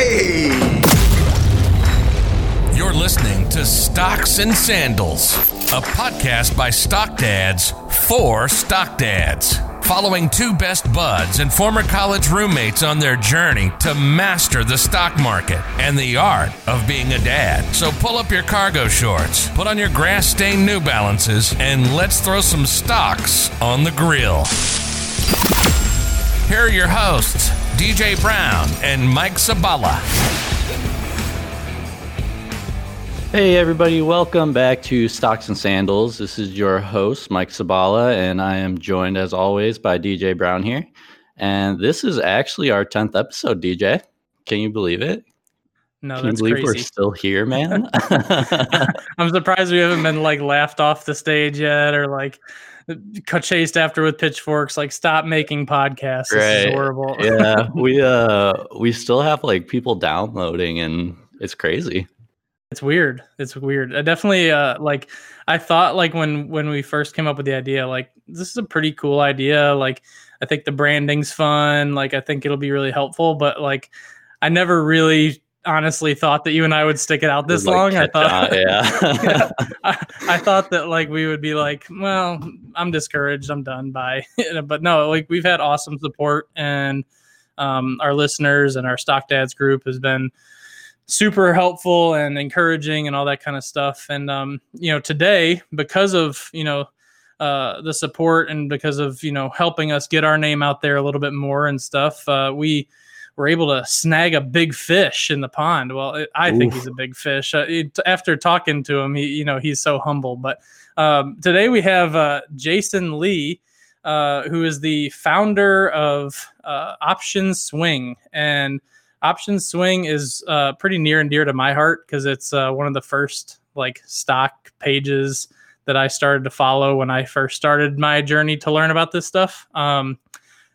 Hey! You're listening to Stocks and Sandals, a podcast by Stock Dads for Stock Dads, following two best buds and former college roommates on their journey to master the stock market and the art of being a dad. So pull up your cargo shorts, put on your grass stained New Balances, and let's throw some stocks on the grill. Here are your hosts, DJ Brown and Mike Sabala. Hey, everybody, welcome back to Stocks and Sandals. This is your host, Mike Sabala, and I am joined as always by DJ Brown here. And this is actually our 10th episode, DJ. Can you believe it? No, Can you believe crazy. we're still here, man? I'm surprised we haven't been like laughed off the stage yet or like cut chased after with pitchforks. Like, stop making podcasts. This is Right. horrible. yeah, we uh we still have like people downloading and it's crazy. It's weird. It's weird. I definitely uh like I thought like when when we first came up with the idea, like this is a pretty cool idea. Like I think the branding's fun. Like I think it'll be really helpful. But like I never really honestly thought that you and I would stick it out this Like, long. I thought on, yeah. I, I thought that like we would be like, well, I'm discouraged. I'm done. Bye. but no, like we've had awesome support, and um, our listeners and our stock dads group has been super helpful and encouraging and all that kind of stuff. And um, you know, today because of you know uh, the support and because of you know helping us get our name out there a little bit more and stuff, uh, we were able to snag a big fish in the pond. Well, it, I think he's a big fish. Uh, it, after talking to him, he you know he's so humble. But um, today we have uh, Jason Lee, uh, who is the founder of uh, Option Swing, and Option Swing is uh, pretty near and dear to my heart because it's uh, one of the first like stock pages that I started to follow when I first started my journey to learn about this stuff. Um,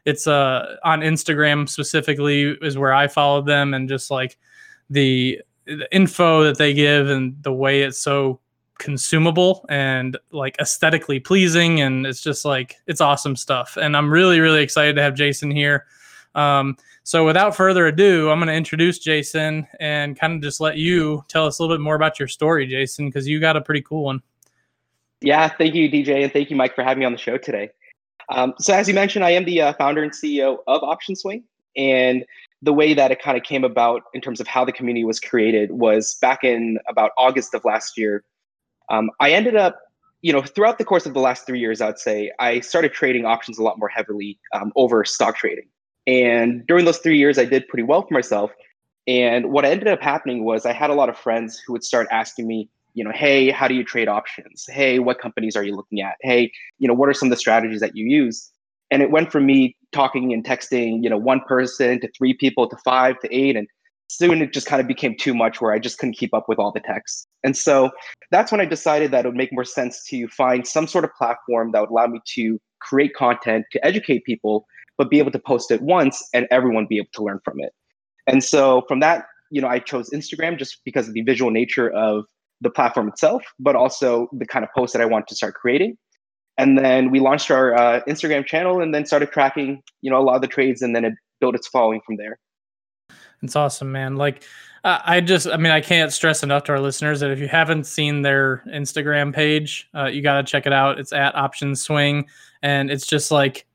it's uh, on Instagram specifically is where I followed them and just like the, the info that they give and the way it's so consumable and like aesthetically pleasing and it's just like it's awesome stuff. And i'm really really excited to have jason here. Um, so without further ado i'm going to introduce jason and kind of just let you tell us a little bit more about your story jason because you got a pretty cool one. Yeah, thank you, DJ, and thank you, Mike, for having me on the show today. Um, so, as you mentioned, I am the uh, founder and CEO of Option Swing, and the way that it kind of came about in terms of how the community was created was back in about August of last year. Um, I ended up, you know, throughout the course of the last three years, I'd say I started trading options a lot more heavily um, over stock trading, and during those three years, I did pretty well for myself. And what ended up happening was I had a lot of friends who would start asking me, you know, hey, how do you trade options? Hey, what companies are you looking at? Hey, you know, what are some of the strategies that you use? And it went from me talking and texting, you know, one person to three people to five to eight. And soon it just kind of became too much where I just couldn't keep up with all the texts. And so that's when I decided that it would make more sense to find some sort of platform that would allow me to create content to educate people, but be able to post it once and everyone be able to learn from it. And so from that, you know, I chose Instagram just because of the visual nature of the platform itself, but also the kind of posts that I want to start creating. And then we launched our uh, Instagram channel and then started tracking, you know, a lot of the trades, and then it built its following from there. It's awesome, man. Like, I just, I mean, I can't stress enough to our listeners that if you haven't seen their Instagram page, uh, you got to check it out. It's at Option Swing, and it's just like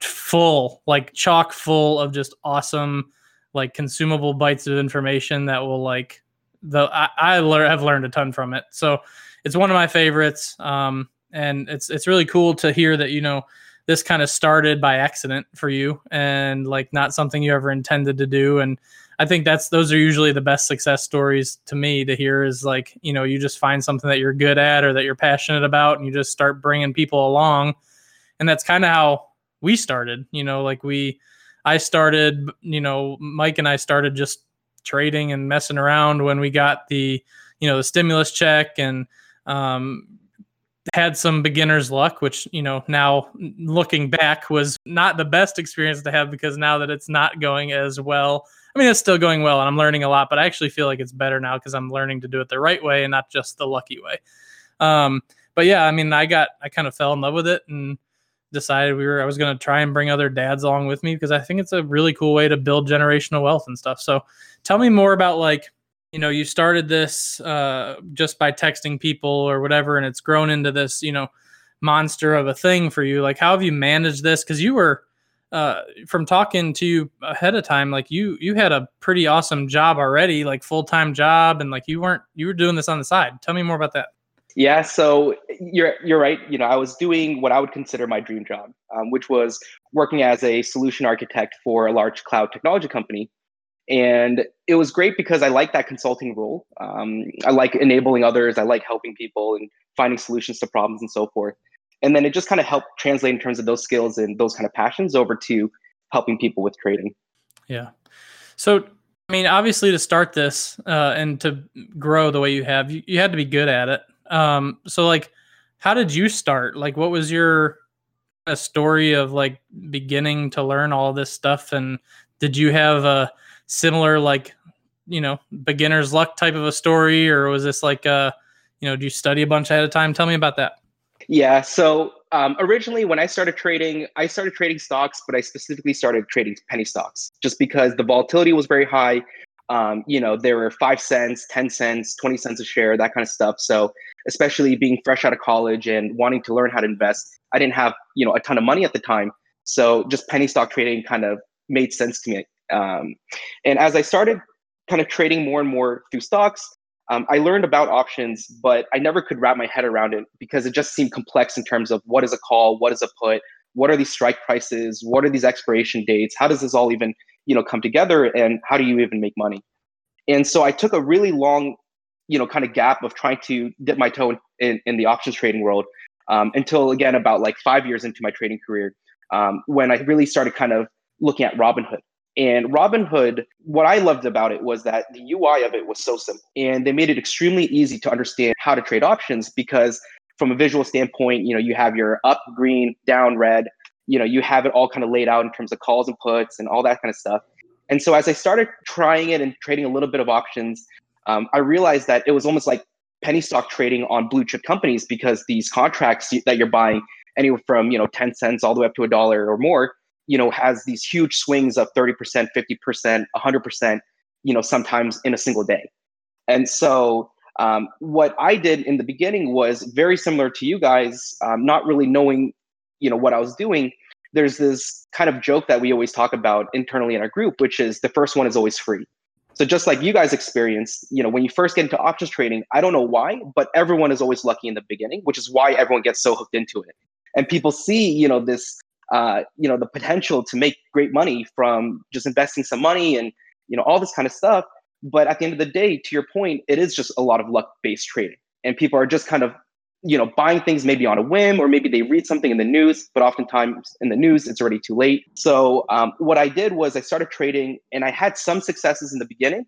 full, like chock full of just awesome, like consumable bites of information that will like the I, I have learned a ton from it. So it's one of my favorites, um, and it's it's really cool to hear that you know this kind of started by accident for you and like not something you ever intended to do. And i think that's those are usually the best success stories to me to hear is like you know you just find something that you're good at or that you're passionate about and you just start bringing people along. And that's kind of how we started you know like we i started you know mike and i started just trading and messing around when we got the you know the stimulus check and um, had some beginner's luck, which you know now looking back was not the best experience to have because now that it's not going as well. I mean, it's still going well, and I'm learning a lot, but I actually feel like it's better now because I'm learning to do it the right way and not just the lucky way. Um, but yeah, I mean, I got I kind of fell in love with it and decided we were I was going to try and bring other dads along with me because I think it's a really cool way to build generational wealth and stuff. So tell me more about like you know you started this uh, just by texting people or whatever and it's grown into this you know monster of a thing for you. Like how have you managed this? Because you were uh, from talking to you ahead of time like you you had a pretty awesome job already like full-time job and like you weren't you were doing this on the side. Tell me more about that yeah so you're you're right you know i was doing what i would consider my dream job um, which was working as a solution architect for a large cloud technology company and it was great because I like that consulting role. Um, I like enabling others. I like helping people and finding solutions to problems and so forth. And then it just kind of helped translate in terms of those skills and those kind of passions over to helping people with trading. Yeah. So, I mean, obviously, to start this uh, and to grow the way you have, you, you had to be good at it. Um, so, like, how did you start? Like, what was your a story of like beginning to learn all this stuff? And did you have a similar like you know beginner's luck type of a story or was this like uh you know do you study a bunch ahead of time tell me about that yeah so um, originally when i started trading i started trading stocks but i specifically started trading penny stocks just because the volatility was very high um, you know there were five cents 10 cents 20 cents a share that kind of stuff. So especially being fresh out of college and wanting to learn how to invest i didn't have you know a ton of money at the time. So just penny stock trading kind of made sense to me. Um, and as I started kind of trading more and more through stocks, um, I learned about options, but I never could wrap my head around it because it just seemed complex in terms of what is a call, what is a put, what are these strike prices, what are these expiration dates, how does this all even you know come together, and how do you even make money? And so I took a really long, you know, kind of gap of trying to dip my toe in, in, in the options trading world um, until again about like five years into my trading career um, when I really started kind of looking at Robinhood and Robinhood, what I loved about it was that the UI of it was so simple. And they made it extremely easy to understand how to trade options because from a visual standpoint, you know, you have your up green, down red, you know, you have it all kind of laid out in terms of calls and puts and all that kind of stuff. And so as I started trying it and trading a little bit of options, um, I realized that it was almost like penny stock trading on blue chip companies because these contracts that you're buying anywhere from you know 10 cents all the way up to a dollar or more you know has these huge swings of 30% 50% 100% you know sometimes in a single day and so um, what i did in the beginning was very similar to you guys um, not really knowing you know what i was doing there's this kind of joke that we always talk about internally in our group which is the first one is always free. So just like you guys experienced you know when you first get into options trading i don't know why but everyone is always lucky in the beginning which is why everyone gets so hooked into it. And people see you know this uh, you know the potential to make great money from just investing some money and you know all this kind of stuff. But at the end of the day to your point it is just a lot of luck based trading. And people are just kind of you know buying things maybe on a whim or maybe they read something in the news but oftentimes in the news it's already too late. So um, what i did was i started trading and i had some successes in the beginning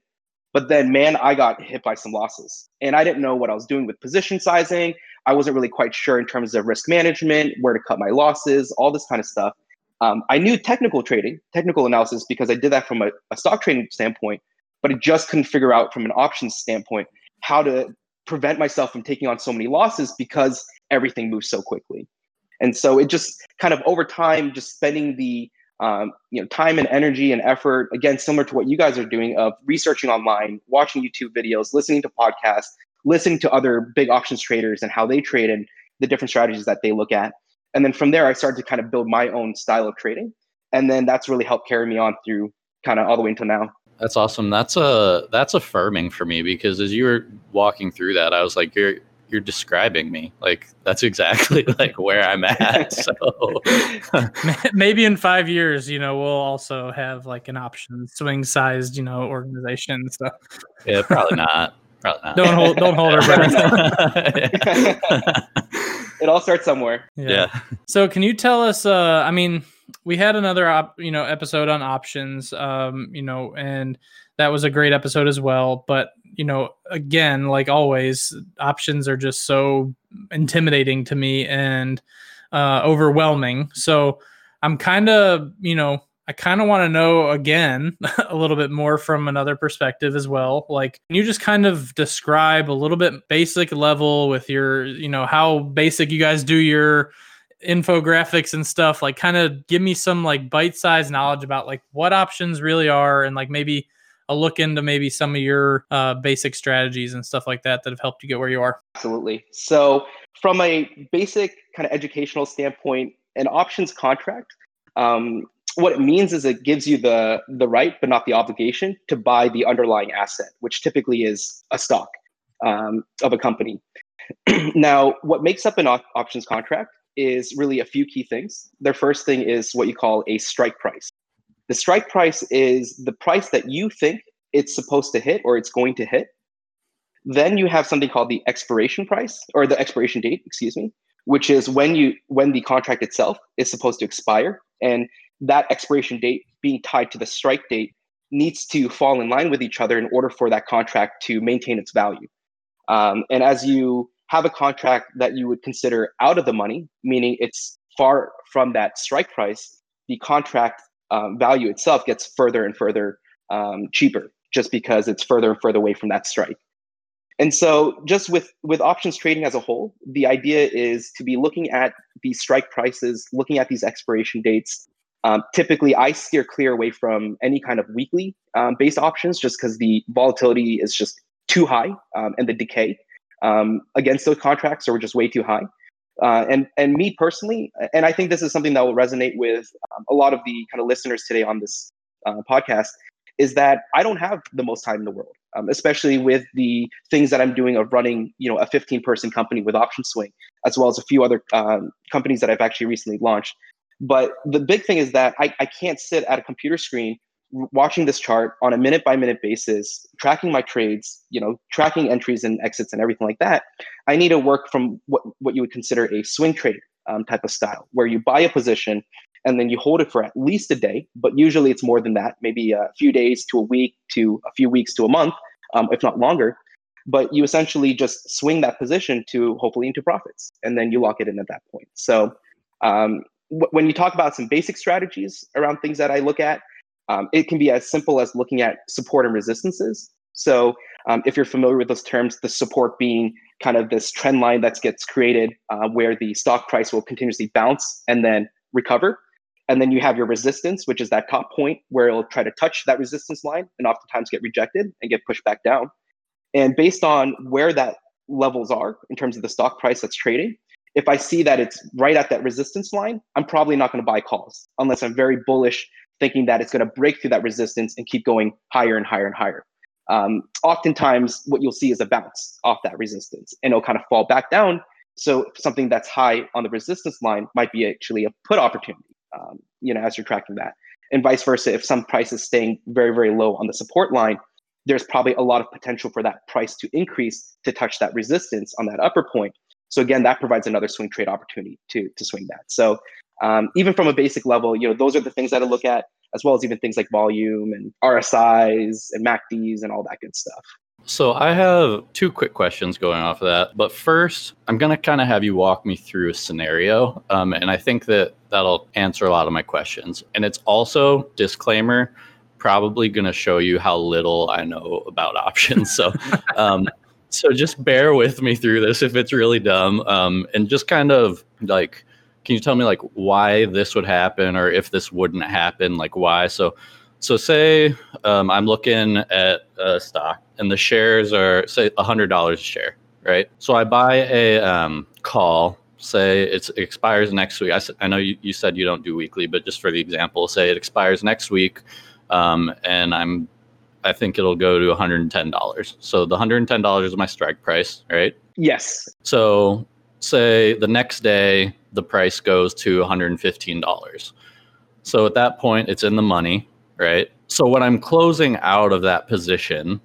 but then man i got hit by some losses. And i didn't know what i was doing with position sizing. I wasn't really quite sure in terms of risk management, where to cut my losses, all this kind of stuff. Um, I knew technical trading, technical analysis, because I did that from a, a stock trading standpoint, but I just couldn't figure out from an options standpoint how to prevent myself from taking on so many losses because everything moves so quickly. And so it just kind of over time, just spending the um, you know time and energy and effort again similar to what you guys are doing of researching online watching youtube videos listening to podcasts listening to other big options traders and how they trade and the different strategies that they look at. And then from there, I started to kind of build my own style of trading. And then that's really helped carry me on through kind of all the way until now. That's awesome. That's a that's affirming for me because as you were walking through that, I was like, you're you're describing me. Like that's exactly like where I'm at. So maybe in five years, you know, we'll also have like an option swing sized, you know, organization. So yeah, probably not. Probably not. Don't hold, don't hold our breath. it all starts somewhere. Yeah. yeah. So, can you tell us? Uh, I mean, we had another op, you know, episode on options. Um, you know, and that was a great episode as well. But you know, again, like always, options are just so intimidating to me and uh, overwhelming. So, I'm kind of, you know, I kind of want to know again a little bit more from another perspective as well. Like, can you just kind of describe a little bit basic level with your, you know, how basic you guys do your infographics and stuff, like kind of give me some like bite-sized knowledge about like what options really are and like maybe a look into maybe some of your uh, basic strategies and stuff like that that have helped you get where you are. Absolutely. So from a basic kind of educational standpoint, an options contract, um, what it means is it gives you the the right but not the obligation to buy the underlying asset, which typically is a stock um, of a company. now, what makes up an op- options contract is really a few key things. Their first thing is what you call a strike price. The strike price is the price that you think it's supposed to hit or it's going to hit. Then you have something called the expiration price or the expiration date, excuse me, which is when you when the contract itself is supposed to expire and that expiration date being tied to the strike date needs to fall in line with each other in order for that contract to maintain its value. Um, and as you have a contract that you would consider out of the money, meaning it's far from that strike price, the contract um, value itself gets further and further um, cheaper just because it's further and further away from that strike. And so, just with with options trading as a whole, the idea is to be looking at these strike prices, looking at these expiration dates. Um, typically, I steer clear away from any kind of weekly um, based options, just because the volatility is just too high um, and the decay um, against those contracts are just way too high. Uh, and and me personally, and I think this is something that will resonate with um, a lot of the kind of listeners today on this uh, podcast, is that I don't have the most time in the world, um, especially with the things that I'm doing of running, you know, a 15 person company with Option Swing, as well as a few other um, companies that I've actually recently launched. But the big thing is that I, I can't sit at a computer screen watching this chart on a minute by minute basis, tracking my trades, you know, tracking entries and exits and everything like that, I need to work from what, what you would consider a swing trade um, type of style, where you buy a position and then you hold it for at least a day, but usually it's more than that, maybe a few days to a week to a few weeks to a month, um, if not longer. But you essentially just swing that position to hopefully into profits, and then you lock it in at that point. So um, when you talk about some basic strategies around things that I look at, um, it can be as simple as looking at support and resistances. So um, if you're familiar with those terms, the support being kind of this trend line that gets created uh, where the stock price will continuously bounce and then recover. And then you have your resistance, which is that top point where it'll try to touch that resistance line and oftentimes get rejected and get pushed back down. And based on where that levels are in terms of the stock price that's trading, if I see that it's right at that resistance line, I'm probably not going to buy calls unless I'm very bullish thinking that it's going to break through that resistance and keep going higher and higher and higher. Um, oftentimes, what you'll see is a bounce off that resistance, and it'll kind of fall back down. So something that's high on the resistance line might be actually a put opportunity. Um, you know, as you're tracking that, and vice versa. If some price is staying very very low on the support line, there's probably a lot of potential for that price to increase to touch that resistance on that upper point. So again, that provides another swing trade opportunity to to swing that. So um, even from a basic level, you know, those are the things that I look at, as well as even things like volume and RSIs and MACDs and all that good stuff. So I have two quick questions going off of that. But first, I'm going to kind of have you walk me through a scenario. Um, and I think that that'll answer a lot of my questions. And it's also, disclaimer, probably going to show you how little I know about options. So, um, so just bear with me through this if it's really dumb. Um, and just kind of like can you tell me like why this would happen or if this wouldn't happen? Like why? So so say um, i'm looking at a stock and the shares are say $100 a share right? So i buy a um, call say it expires next week. I, I know you, you said you don't do weekly but just for the example say it expires next week um, and i'm i think it'll go to $110 so the $110 is my strike price right? Yes. So say the next day the price goes to $115. So at that point, it's in the money, right? So when I'm closing out of that position,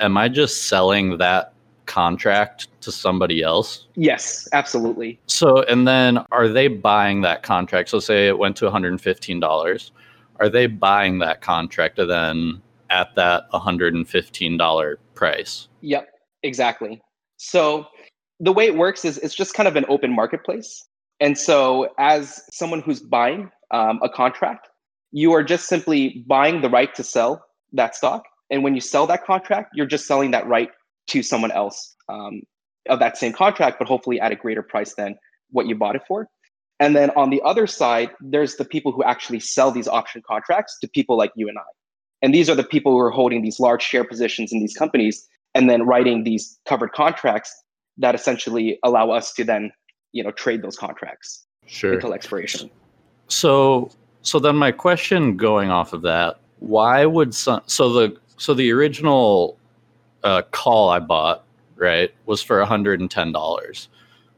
am I just selling that contract to somebody else? Yes, absolutely. So, and then are they buying that contract? So, say it went to $115. Are they buying that contract then at that $115 price? Yep, exactly. So, the way it works is it's just kind of an open marketplace. And so, as someone who's buying um, a contract, you are just simply buying the right to sell that stock. And when you sell that contract, you're just selling that right to someone else um, of that same contract, but hopefully at a greater price than what you bought it for. And then on the other side, there's the people who actually sell these option contracts to people like you and I. And these are the people who are holding these large share positions in these companies and then writing these covered contracts that essentially allow us to then, you know, trade those contracts Sure. until expiration. So so then my question going off of that, why would some so the so the original uh, call I bought, right, was for $110.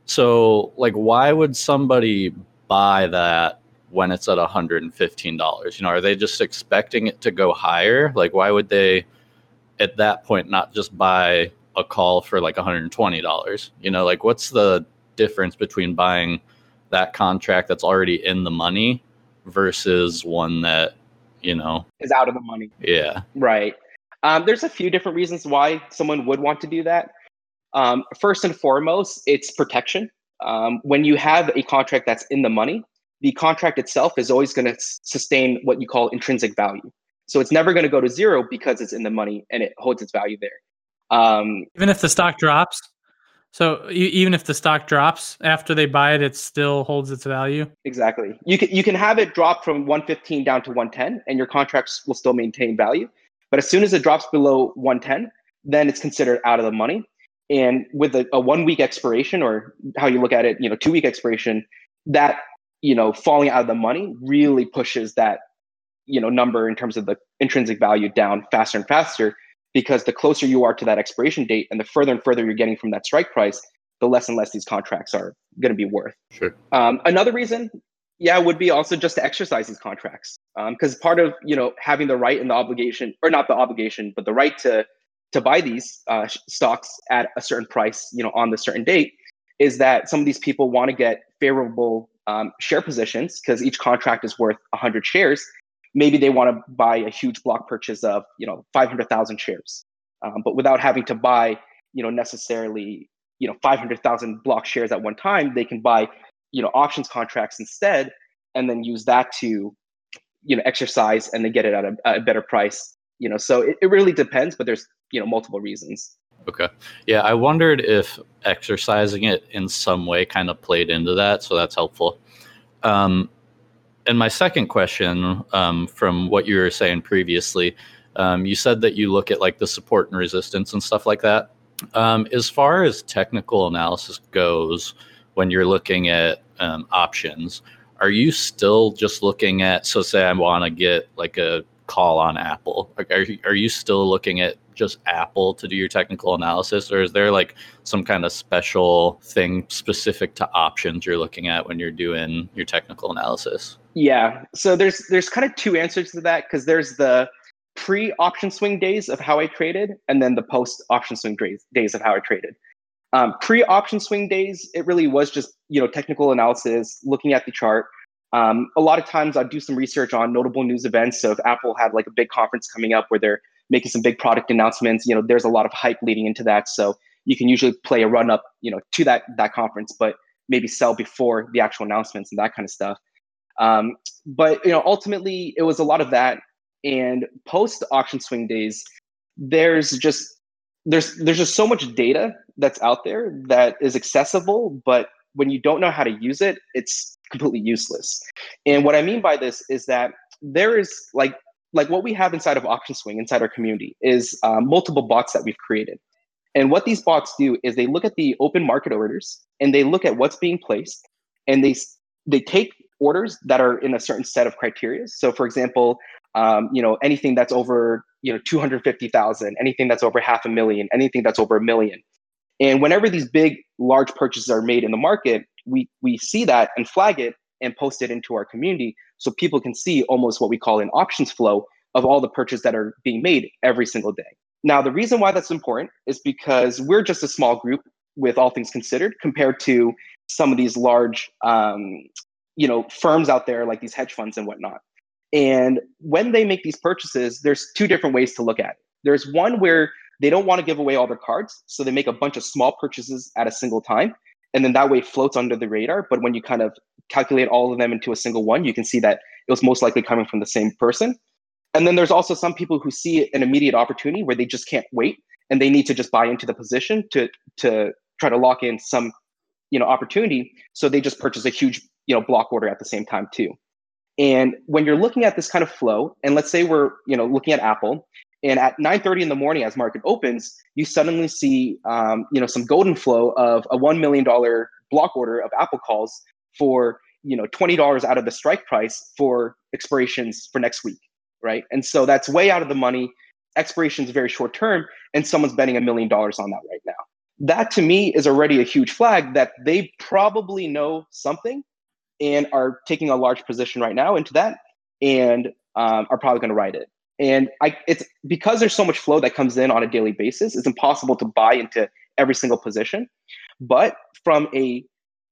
So like why would somebody buy that when it's at $115? You know, are they just expecting it to go higher? Like why would they at that point not just buy a call for like $120? You know, like what's the difference between buying that contract that's already in the money versus one that you know Is out of the money. yeah Right. Um, there's a few different reasons why someone would want to do that. Um, first and foremost, it's protection. Um, when you have a contract that's in the money, the contract itself is always going to sustain what you call intrinsic value. So it's never going to go to zero because it's in the money and it holds its value there. Um, Even if the stock drops. So even if the stock drops after they buy it, it still holds its value. Exactly. You can you can have it drop from 115 down to 110 and your contracts will still maintain value. But as soon as it drops below 110, then it's considered out of the money. And with a, a one week expiration or how you look at it, you know, two week expiration, that, you know, falling out of the money really pushes that, you know, number in terms of the intrinsic value down faster and faster because the closer you are to that expiration date and the further and further you're getting from that strike price, the less and less these contracts are going to be worth. sure Um, another reason, yeah, would be also just to exercise these contracts, because part of you know having the right and the obligation, or not the obligation, but the right to to buy these uh, stocks at a certain price, you know, on the certain date, is that some of these people want to get favorable um, share positions because each contract is worth 100 shares. Maybe they want to buy a huge block purchase of you know 500,000 shares, um, but without having to buy you know necessarily you know 500,000 block shares at one time, they can buy you know options contracts instead and then use that to you know exercise and then get it at a, a better price you know. So it, it really depends but there's you know multiple reasons. Okay. Yeah i wondered if exercising it in some way kind of played into that so that's helpful. Um, and my second question um, from what you were saying previously um, you said that you look at like the support and resistance and stuff like that. Um, as far as technical analysis goes when you're looking at um, options are you still just looking at so say i want to get like a call on apple are, are you still looking at just apple to do your technical analysis? Or is there like some kind of special thing specific to options you're looking at when you're doing your technical analysis yeah. So there's there's kind of two answers to that because there's the pre option swing days of how i traded and then the post option swing days, days of how i traded um, pre option swing days it really was just you know technical analysis looking at the chart. Um, a lot of times i'd do some research on notable news events. So if apple had like a big conference coming up where they're making some big product announcements you know there's a lot of hype leading into that. So you can usually play a run up you know to that that conference but maybe sell before the actual announcements and that kind of stuff um, but you know ultimately it was a lot of that. And post option swing days there's just there's there's just so much data that's out there that is accessible but when you don't know how to use it it's completely useless. And what i mean by this is that there is like like what we have inside of option swing inside our community is uh, multiple bots that we've created. And what these bots do is they look at the open market orders and they look at what's being placed and they they take orders that are in a certain set of criteria. So for example um, you know anything that's over you know 250000 anything that's over half a million anything that's over a million. And whenever these big large purchases are made in the market we we see that and flag it and post it into our community so people can see almost what we call an options flow of all the purchases that are being made every single day. Now the reason why that's important is because we're just a small group with all things considered compared to some of these large um, you know firms out there like these hedge funds and whatnot and when they make these purchases, there's two different ways to look at it. There's one where they don't want to give away all their cards, so they make a bunch of small purchases at a single time, and then that way floats under the radar. But when you kind of calculate all of them into a single one, you can see that it was most likely coming from the same person. And then there's also some people who see an immediate opportunity where they just can't wait and they need to just buy into the position to to try to lock in some you know opportunity. So they just purchase a huge you know block order at the same time too. And when you're looking at this kind of flow, and let's say we're you know looking at Apple, and at 9:30 in the morning as market opens, you suddenly see um, you know some golden flow of a one million dollar block order of Apple calls for you know twenty dollars out of the strike price for expirations for next week, right? And so that's way out of the money. Expiration is very short term, and someone's betting a million dollars on that right now. That to me is already a huge flag that they probably know something and are taking a large position right now into that and um, are probably going to write it. And I, it's because there's so much flow that comes in on a daily basis. It's impossible to buy into every single position. But from a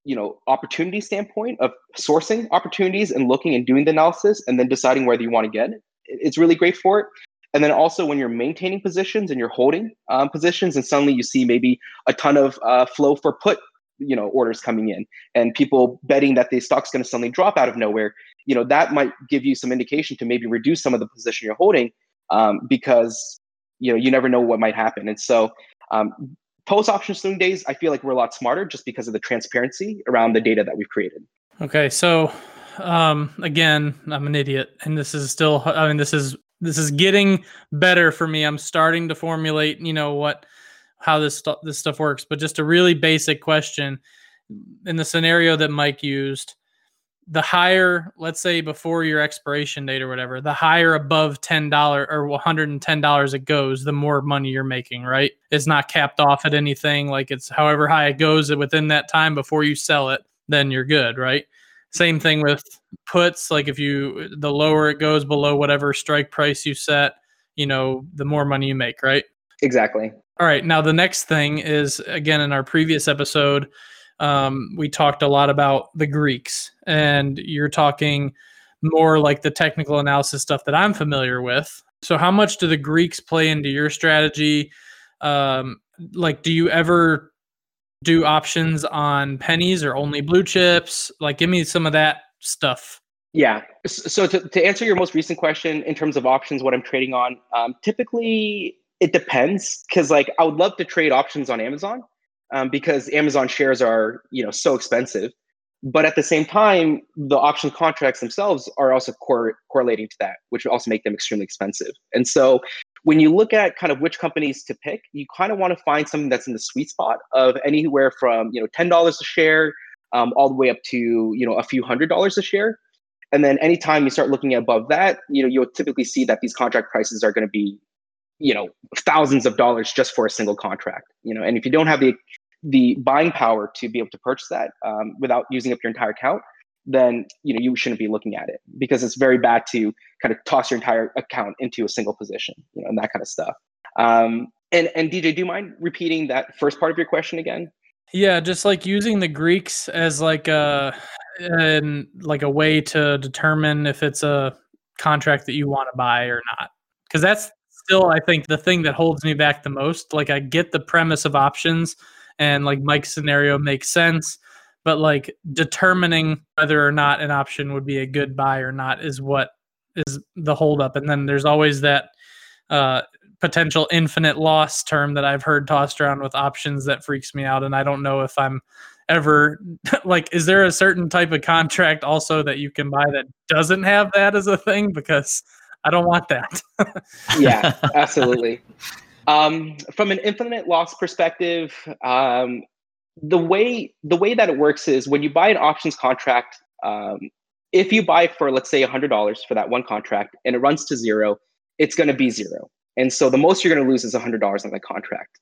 you know opportunity standpoint of sourcing opportunities and looking and doing the analysis and then deciding whether you want to get it, it's really great for it. And then also when you're maintaining positions and you're holding um, positions, and suddenly you see maybe a ton of uh, flow for put you know orders coming in and people betting that the stock's going to suddenly drop out of nowhere you know that might give you some indication to maybe reduce some of the position you're holding um, because you know you never know what might happen. And so um, post option swing days i feel like we're a lot smarter just because of the transparency around the data that we've created. Okay so um, again i'm an idiot and this is still i mean this is this is getting better for me. I'm starting to formulate you know what how this stuff this stuff works, but just a really basic question in the scenario that Mike used, the higher, let's say before your expiration date or whatever, the higher above ten dollar or one hundred and ten dollars it goes, the more money you're making, right? It's not capped off at anything. Like it's however high it goes within that time before you sell it, then you're good, right? Same thing with puts. Like if you the lower it goes below whatever strike price you set, you know, the more money you make, right? Exactly. All right. Now, the next thing is again, in our previous episode, um, we talked a lot about the Greeks, and you're talking more like the technical analysis stuff that I'm familiar with. So, how much do the Greeks play into your strategy? Um, like, do you ever do options on pennies or only blue chips? Like, give me some of that stuff. Yeah. So, to, to answer your most recent question in terms of options, what I'm trading on, um, typically it depends because like I would love to trade options on Amazon um, because Amazon shares are you know so expensive, but at the same time the option contracts themselves are also cor- correlating to that, which would also make them extremely expensive. And so when you look at kind of which companies to pick, you kind of want to find something that's in the sweet spot of anywhere from you know ten dollars a share um, all the way up to you know a few hundred dollars a share. And then anytime you start looking above that, you know, you'll typically see that these contract prices are going to be you know thousands of dollars just for a single contract you know and if you don't have the the buying power to be able to purchase that um, without using up your entire account then you know you shouldn't be looking at it because it's very bad to kind of toss your entire account into a single position you know and that kind of stuff. Um, and and dj do you mind repeating that first part of your question again? Yeah just like using the greeks as like a and like a way to determine if it's a contract that you want to buy or not because that's still, I think the thing that holds me back the most. Like, I get the premise of options, and like Mike's scenario makes sense, but like determining whether or not an option would be a good buy or not is what is the holdup. And then there's always that uh, potential infinite loss term that I've heard tossed around with options that freaks me out. And I don't know if I'm ever like, is there a certain type of contract also that you can buy that doesn't have that as a thing? Because I don't want that. yeah, absolutely. Um, from an infinite loss perspective, um, the way the way that it works is when you buy an options contract, um, if you buy for let's say hundred dollars for that one contract and it runs to zero, it's going to be zero. And so the most you're going to lose is hundred dollars on the contract.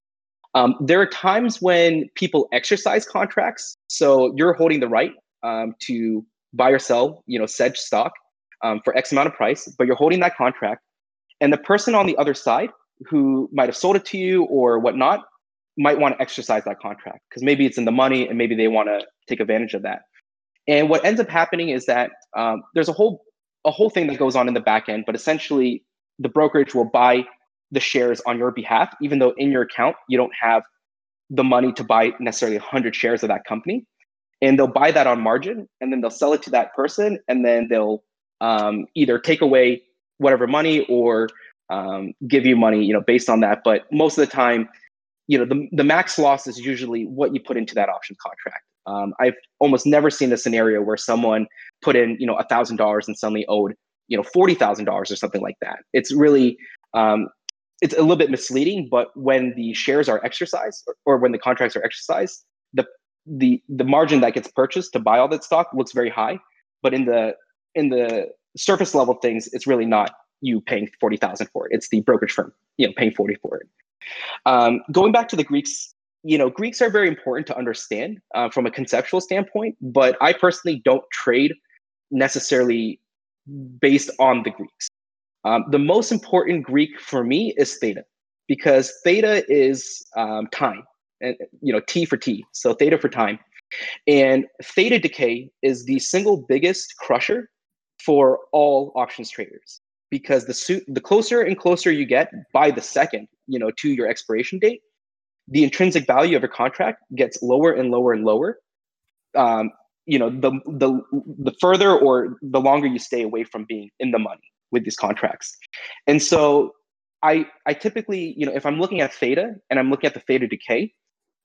Um, there are times when people exercise contracts, so you're holding the right um, to buy or sell, you know, said stock, um, for X amount of price, but you're holding that contract. And the person on the other side who might have sold it to you or whatnot might want to exercise that contract because maybe it's in the money and maybe they want to take advantage of that. And what ends up happening is that um, there's a whole a whole thing that goes on in the back end, but essentially the brokerage will buy the shares on your behalf, even though in your account you don't have the money to buy necessarily 100 shares of that company. And they'll buy that on margin and then they'll sell it to that person and then they'll um, either take away whatever money or um, give you money, you know, based on that. But most of the time, you know, the, the max loss is usually what you put into that option contract. Um, I've almost never seen a scenario where someone put in, you know, a thousand dollars and suddenly owed, you know, forty thousand dollars or something like that. It's really, um, it's a little bit misleading. But when the shares are exercised or, or when the contracts are exercised, the the the margin that gets purchased to buy all that stock looks very high. But in the in the surface level things, it's really not you paying forty thousand for it. It's the brokerage firm, you know, paying forty for it. Um, going back to the Greeks you know, Greeks are very important to understand uh, from a conceptual standpoint, but I personally don't trade necessarily based on the Greeks. Um, the most important Greek for me is theta, because theta is um, time, and you know, T for T, so theta for time, and theta decay is the single biggest crusher for all options traders because the suit the closer and closer you get by the second, you know, to your expiration date, the intrinsic value of a contract gets lower and lower and lower. Um, you know, the the the further or the longer you stay away from being in the money with these contracts. And so I I typically, you know, if I'm looking at theta and I'm looking at the theta decay,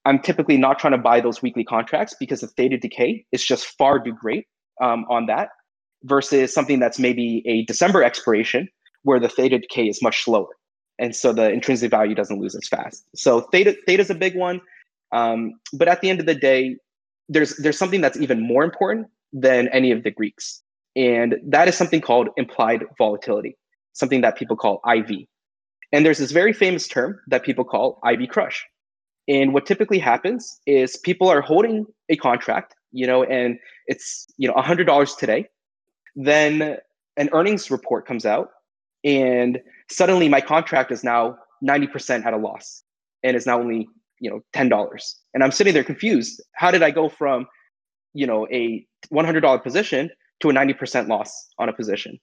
I'm typically not trying to buy those weekly contracts because the theta decay is just far too great um, on that versus something that's maybe a December expiration where the theta decay is much slower and so the intrinsic value doesn't lose as fast. So theta is a big one, um, but at the end of the day, there's there's something that's even more important than any of the Greeks, and that is something called implied volatility, something that people call IV. And there's this very famous term that people call IV crush. And what typically happens is people are holding a contract, you know, and it's you know $100 today. Then an earnings report comes out and suddenly my contract is now 90% at a loss and is now only you know $10 and i'm sitting there confused. How did i go from you know a $100 position to a 90% loss on a position?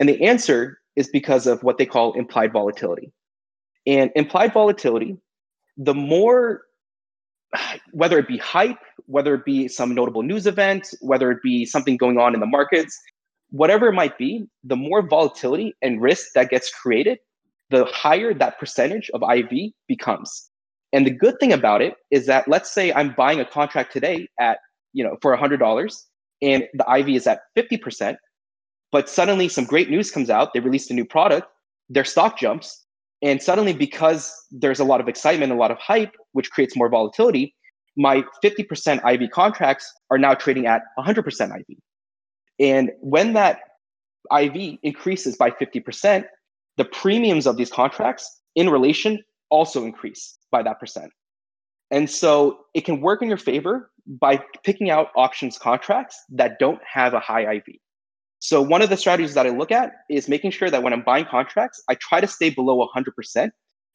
And the answer is because of what they call implied volatility. And implied volatility the more whether it be hype whether it be some notable news event whether it be something going on in the markets whatever it might be, the more volatility and risk that gets created, the higher that percentage of IV becomes. And the good thing about it is that let's say I'm buying a contract today at, you know, for $100 and the IV is at 50%, but suddenly some great news comes out, they released a new product, their stock jumps, and suddenly because there's a lot of excitement, a lot of hype, which creates more volatility, my 50% IV contracts are now trading at 100% IV. And when that IV increases by 50%, the premiums of these contracts in relation also increase by that percent. And so it can work in your favor by picking out options contracts that don't have a high IV. So one of the strategies that I look at is making sure that when I'm buying contracts, I try to stay below 100%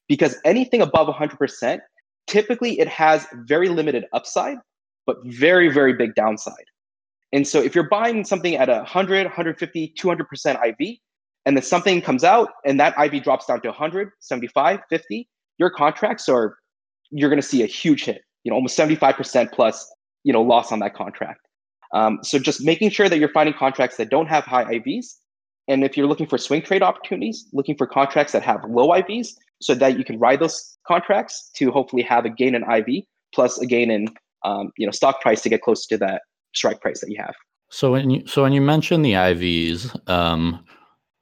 because anything above 100%, typically it has very limited upside, but very, very big downside. And so if you're buying something at 100, 150, 200% IV, and then something comes out and that IV drops down to 100, 75, 50, your contracts are, you're going to see a huge hit, you know, almost 75% plus, you know, loss on that contract. Um, so just making sure that you're finding contracts that don't have high IVs. And if you're looking for swing trade opportunities, looking for contracts that have low IVs so that you can ride those contracts to hopefully have a gain in IV plus a gain in, um, you know, stock price to get close to that strike price that you have. So when you so when you mention the IVs, um,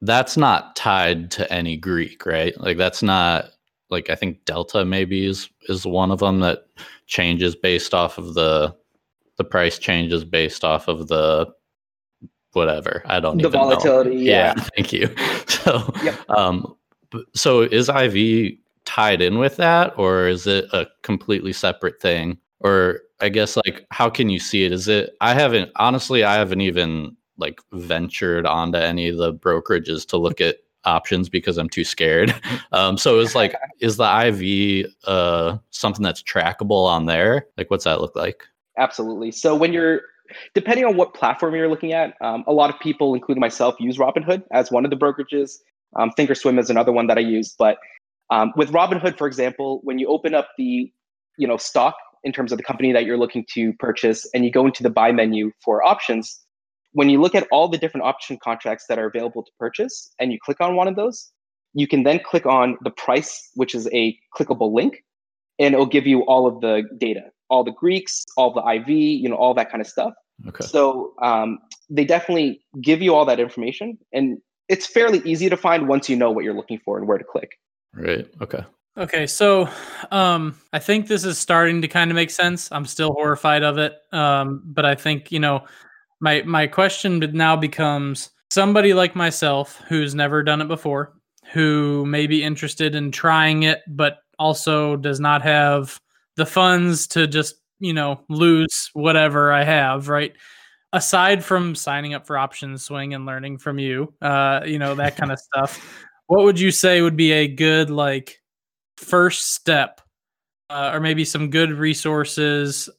that's not tied to any Greek, right? Like that's not like I think Delta maybe is is one of them that changes based off of the the price changes based off of the whatever. I don't the volatility. Yeah. yeah. thank you. So, yep. um, so is IV tied in with that, or is it a completely separate thing? Or I guess like how can you see it? Is it I haven't honestly I haven't even like ventured onto any of the brokerages to look at options because I'm too scared. Um, so it's like is the IV uh, something that's trackable on there? Like what's that look like? Absolutely. So when you're depending on what platform you're looking at, um, a lot of people, including myself, use Robinhood as one of the brokerages. Um, Thinkorswim is another one that I use. But um, with Robinhood, for example, when you open up the you know stock in terms of the company that you're looking to purchase and you go into the buy menu for options, when you look at all the different option contracts that are available to purchase and you click on one of those, you can then click on the price, which is a clickable link, and it'll give you all of the data. all the Greeks, all the IV, you know, all that kind of stuff. Okay. So um, they definitely give you all that information, and it's fairly easy to find once you know what you're looking for and where to click. Right. Okay. Okay, so um, I think this is starting to kind of make sense. I'm still horrified of it, um, but I think you know, my my question now becomes somebody like myself who's never done it before, who may be interested in trying it, but also does not have the funds to just you know lose whatever I have, right? Aside from signing up for options swing and learning from you, uh, you know that kind of stuff. What would you say would be a good like first step uh, or maybe some good resources.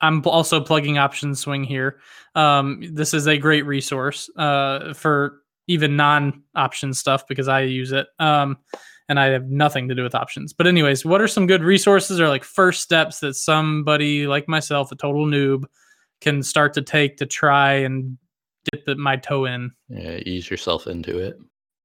I'm also plugging option swing here. Um, this is a great resource uh, for even non-option stuff because i use it um, and i have nothing to do with options. But anyways what are some good resources or like first steps that somebody like myself a total noob can start to take to try and dip my toe in? Yeah ease yourself into it.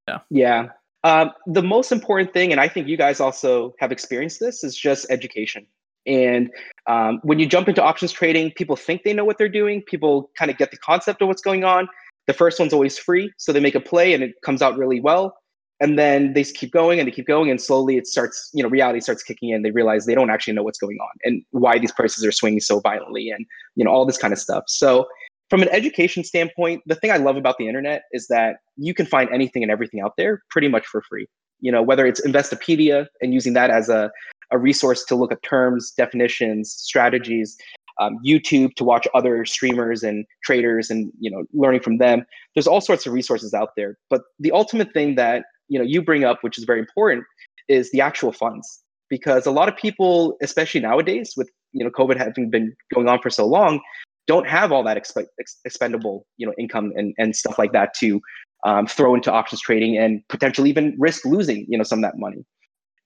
Yeah yeah um, the most important thing, and I think you guys also have experienced this, is just education. And um, when you jump into options trading, people think they know what they're doing. People kind of get the concept of what's going on. The first one's always free, so they make a play and it comes out really well. And then they keep going and they keep going, and slowly it starts, you know, reality starts kicking in. They realize they don't actually know what's going on and why these prices are swinging so violently, and you know all this kind of stuff. So from an education standpoint, the thing I love about the internet is that you can find anything and everything out there pretty much for free. You know, whether it's Investopedia and using that as a, a resource to look at terms, definitions, strategies, um, YouTube to watch other streamers and traders and you know learning from them. There's all sorts of resources out there. But the ultimate thing that you know you bring up, which is very important, is the actual funds. Because a lot of people, especially nowadays, with you know COVID having been going on for so long, don't have all that exp- ex- expendable you know income and, and stuff like that to um, throw into options trading and potentially even risk losing you know some of that money.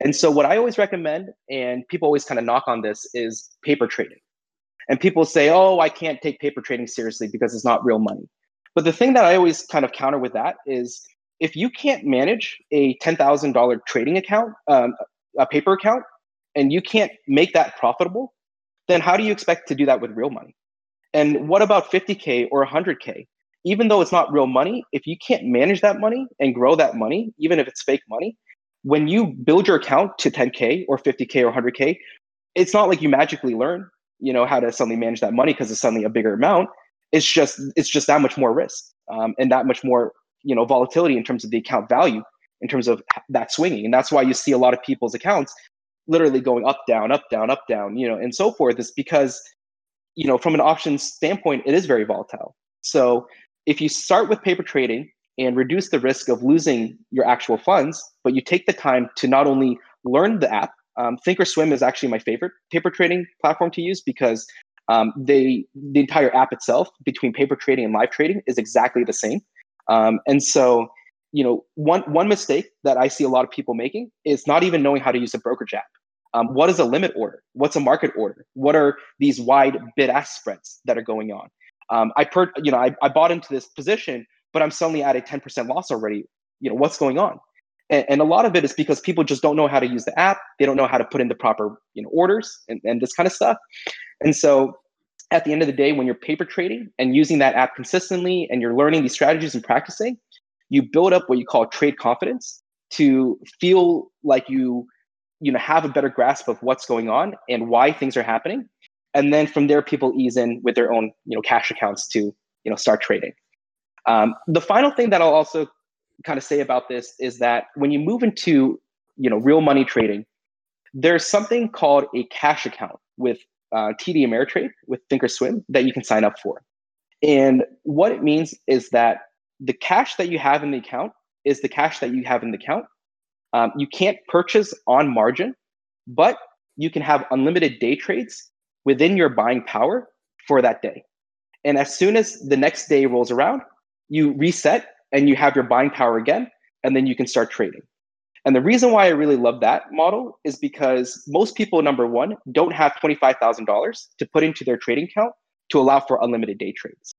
And so what i always recommend and people always kind of knock on this is paper trading. And people say oh i can't take paper trading seriously because it's not real money. But the thing that i always kind of counter with that is if you can't manage a $10000 trading account um, a paper account and you can't make that profitable then how do you expect to do that with real money and what about 50K or 100K? Even though it's not real money, if you can't manage that money and grow that money, even if it's fake money, when you build your account to 10K or 50K or 100K, it's not like you magically learn, you know, how to suddenly manage that money because it's suddenly a bigger amount. It's just it's just that much more risk um, and that much more you know volatility in terms of the account value in terms of that swinging and that's why you see a lot of people's accounts literally going up down up down up down you know and so forth is because you know, from an options standpoint, it is very volatile. So if you start with paper trading and reduce the risk of losing your actual funds, but you take the time to not only learn the app, um, Thinkorswim is actually my favorite paper trading platform to use because um, they the entire app itself between paper trading and live trading is exactly the same. Um, and so, you know, one one mistake that I see a lot of people making is not even knowing how to use a brokerage app. Um, what is a limit order? What's a market order? What are these wide bid ask spreads that are going on? Um, I per, you know, I, I bought into this position, but I'm suddenly at a 10% loss already. You know, what's going on? And, and, a lot of it is because people just don't know how to use the app. They don't know how to put in the proper, you know, orders and, and this kind of stuff. And so at the end of the day, when you're paper trading and using that app consistently and you're learning these strategies and practicing, you build up what you call trade confidence to feel like you you know have a better grasp of what's going on and why things are happening. And then from there people ease in with their own you know cash accounts to you know start trading. Um, the final thing that i'll also kind of say about this is that when you move into you know real money trading there's something called a cash account with uh, td ameritrade with thinkorswim that you can sign up for. And what it means is that the cash that you have in the account is the cash that you have in the account um, you can't purchase on margin, but you can have unlimited day trades within your buying power for that day. And as soon as the next day rolls around, you reset and you have your buying power again, and then you can start trading. And the reason why I really love that model is because most people, number one, don't have $25,000 to put into their trading account to allow for unlimited day trades.